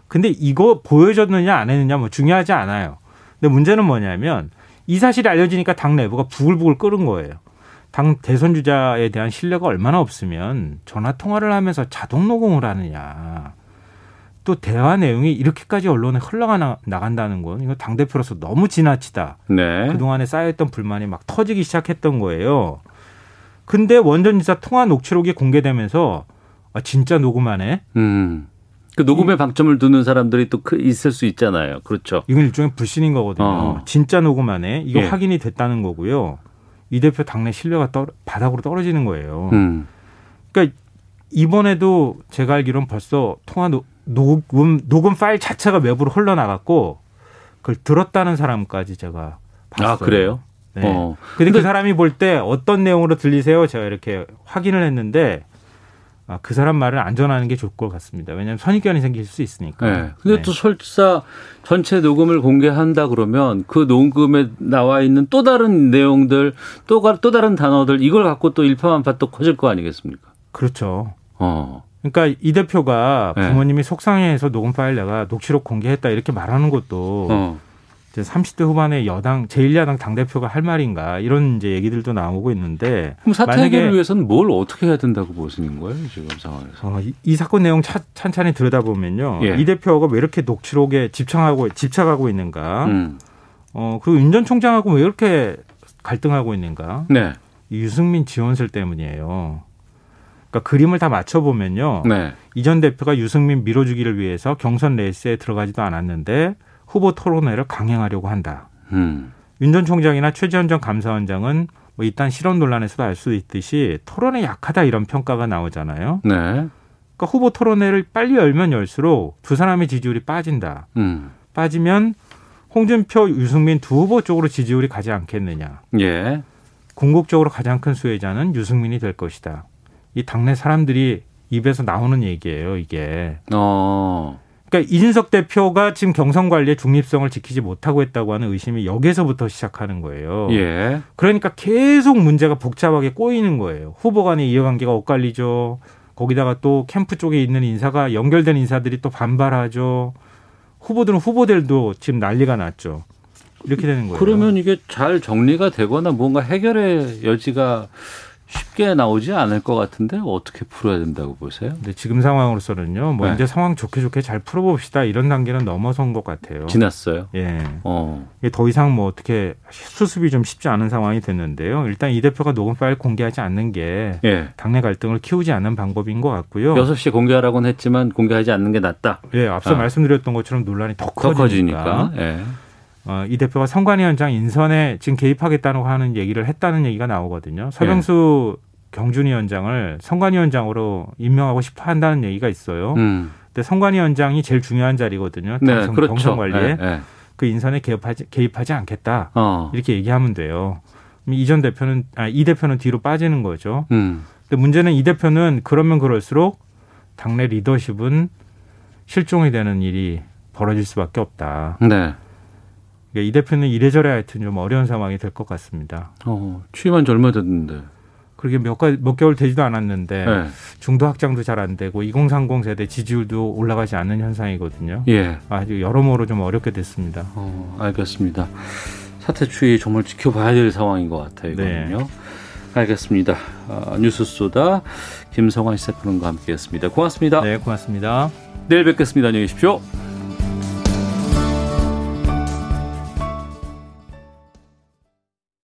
근데 이거 보여줬느냐 안 했느냐 뭐 중요하지 않아요. 근데 문제는 뭐냐면 이 사실이 알려지니까 당 내부가 부글부글 끓은 거예요. 당 대선 주자에 대한 신뢰가 얼마나 없으면 전화 통화를 하면서 자동 녹음을 하느냐. 또 대화 내용이 이렇게까지 언론에 흘러가 나간다는 건 이거 당 대표로서 너무 지나치다. 네. 그 동안에 쌓여있던 불만이 막 터지기 시작했던 거예요. 근데 원전 지사 통화 녹취록이 공개되면서 아, 진짜 녹음하네. 음. 그 녹음에 방점을 두는 사람들이 또 그- 있을 수 있잖아요. 그렇죠. 이건 일종의 불신인 거거든요. 어. 진짜 녹음하네. 이거 예. 확인이 됐다는 거고요. 이 대표 당내 신뢰가 떨, 바닥으로 떨어지는 거예요. 음. 그러니까 이번에도 제가 알기로는 벌써 통화 노- 녹음 녹음 파일 자체가 외부로 흘러나갔고 그걸 들었다는 사람까지 제가 봤어요. 아, 그래요? 네. 어. 근데 그 사람이 볼 때 어떤 내용으로 들리세요? 제가 이렇게 확인을 했는데 아, 그 사람 말을 안 전하는 게 좋을 것 같습니다. 왜냐하면 선입견이 생길 수 있으니까. 네. 근데 네. 또 설사 전체 녹음을 공개한다 그러면 그 녹음에 나와 있는 또 다른 내용들 또, 가- 또 다른 단어들 이걸 갖고 또 일파만파 또 커질 거 아니겠습니까? 그렇죠. 어. 그러니까 이 대표가 네. 부모님이 속상해해서 녹음 파일 내가 녹취록 공개했다 이렇게 말하는 것도 어. 이제 30대 후반의 여당 제1야당 당 대표가 할 말인가 이런 이제 얘기들도 나오고 있는데 그럼 사태 해결을 위해서는 뭘 어떻게 해야 된다고 보시는 거예요 지금 상황에서? 어, 이, 이 사건 내용 차, 찬찬히 들여다보면요. 예. 이 대표가 왜 이렇게 녹취록에 집착하고 집착하고 있는가? 음. 어 그리고 윤 전 총장하고 왜 이렇게 갈등하고 있는가? 네. 이 유승민 지원설 때문이에요. 그러니까 그림을 다 맞춰 보면요. 네. 이전 대표가 유승민 밀어주기를 위해서 경선 레이스에 들어가지도 않았는데 후보 토론회를 강행하려고 한다. 음. 윤전 총장이나 최지원 전 감사원장은 뭐 일단 실언 논란에서도 알 수 있듯이 토론에 약하다 이런 평가가 나오잖아요. 네. 그러니까 후보 토론회를 빨리 열면 열수록 두 사람의 지지율이 빠진다. 음. 빠지면 홍준표, 유승민 두 후보 쪽으로 지지율이 가지 않겠느냐. 예. 궁극적으로 가장 큰 수혜자는 유승민이 될 것이다. 이 당내 사람들이 입에서 나오는 얘기예요, 이게. 어. 그러니까 이준석 대표가 지금 경선 관리의 중립성을 지키지 못하고 있다고 하는 의심이 여기서부터 시작하는 거예요. 예. 그러니까 계속 문제가 복잡하게 꼬이는 거예요. 후보 간의 이해관계가 엇갈리죠. 거기다가 또 캠프 쪽에 있는 인사가 연결된 인사들이 또 반발하죠. 후보들은 후보들도 지금 난리가 났죠. 이렇게 되는 거예요. 그러면 이게 잘 정리가 되거나 뭔가 해결의 여지가 쉽게 나오지 않을 것 같은데 어떻게 풀어야 된다고 보세요? 근데 지금 상황으로서는요. 뭐 네. 이제 상황 좋게 좋게 잘 풀어봅시다 이런 단계는 넘어선 것 같아요. 지났어요. 예. 어. 이게 더 이상 뭐 어떻게 수습이 좀 쉽지 않은 상황이 됐는데요. 일단 이 대표가 녹음 파일 공개하지 않는 게 예. 당내 갈등을 키우지 않는 방법인 것 같고요. 여섯 시에 공개하라고는 했지만 공개하지 않는 게 낫다. 예, 앞서 아. 말씀드렸던 것처럼 논란이 더 더 커지니까. 커지니까. 예. 어, 이 대표가 선관위원장 인선에 지금 개입하겠다고 하는 얘기를 했다는 얘기가 나오거든요. 서병수 예. 경준위원장을 선관위원장으로 임명하고 싶어 한다는 얘기가 있어요. 음. 근데 선관위원장이 제일 중요한 자리거든요. 네, 당선- 그렇죠. 경선 관리에 예, 예. 그 인선에 개입하지, 개입하지 않겠다. 어. 이렇게 얘기하면 돼요. 이전 대표는 아, 이 대표는 뒤로 빠지는 거죠. 음. 근데 문제는 이 대표는 그러면 그럴수록 당내 리더십은 실종이 되는 일이 벌어질 수밖에 없다. 네. 그러니까 이 대표는 이래저래 하여튼 좀 어려운 상황이 될 것 같습니다. 어, 취임한 지 얼마 됐는데. 그렇게 몇, 가, 몇 개월 되지도 않았는데 네. 중도 확장도 잘 안 되고 2030 세대 지지율도 올라가지 않는 현상이거든요. 예. 아주 여러모로 좀 어렵게 됐습니다. 어, 알겠습니다. 사태 추이 정말 지켜봐야 될 상황인 것 같아요. 네. 이거는요. 알겠습니다. 어, 뉴스 쏘다 김성환 시사평론가 함께했습니다. 고맙습니다. 네, 고맙습니다. 내일 뵙겠습니다. 안녕히 계십시오.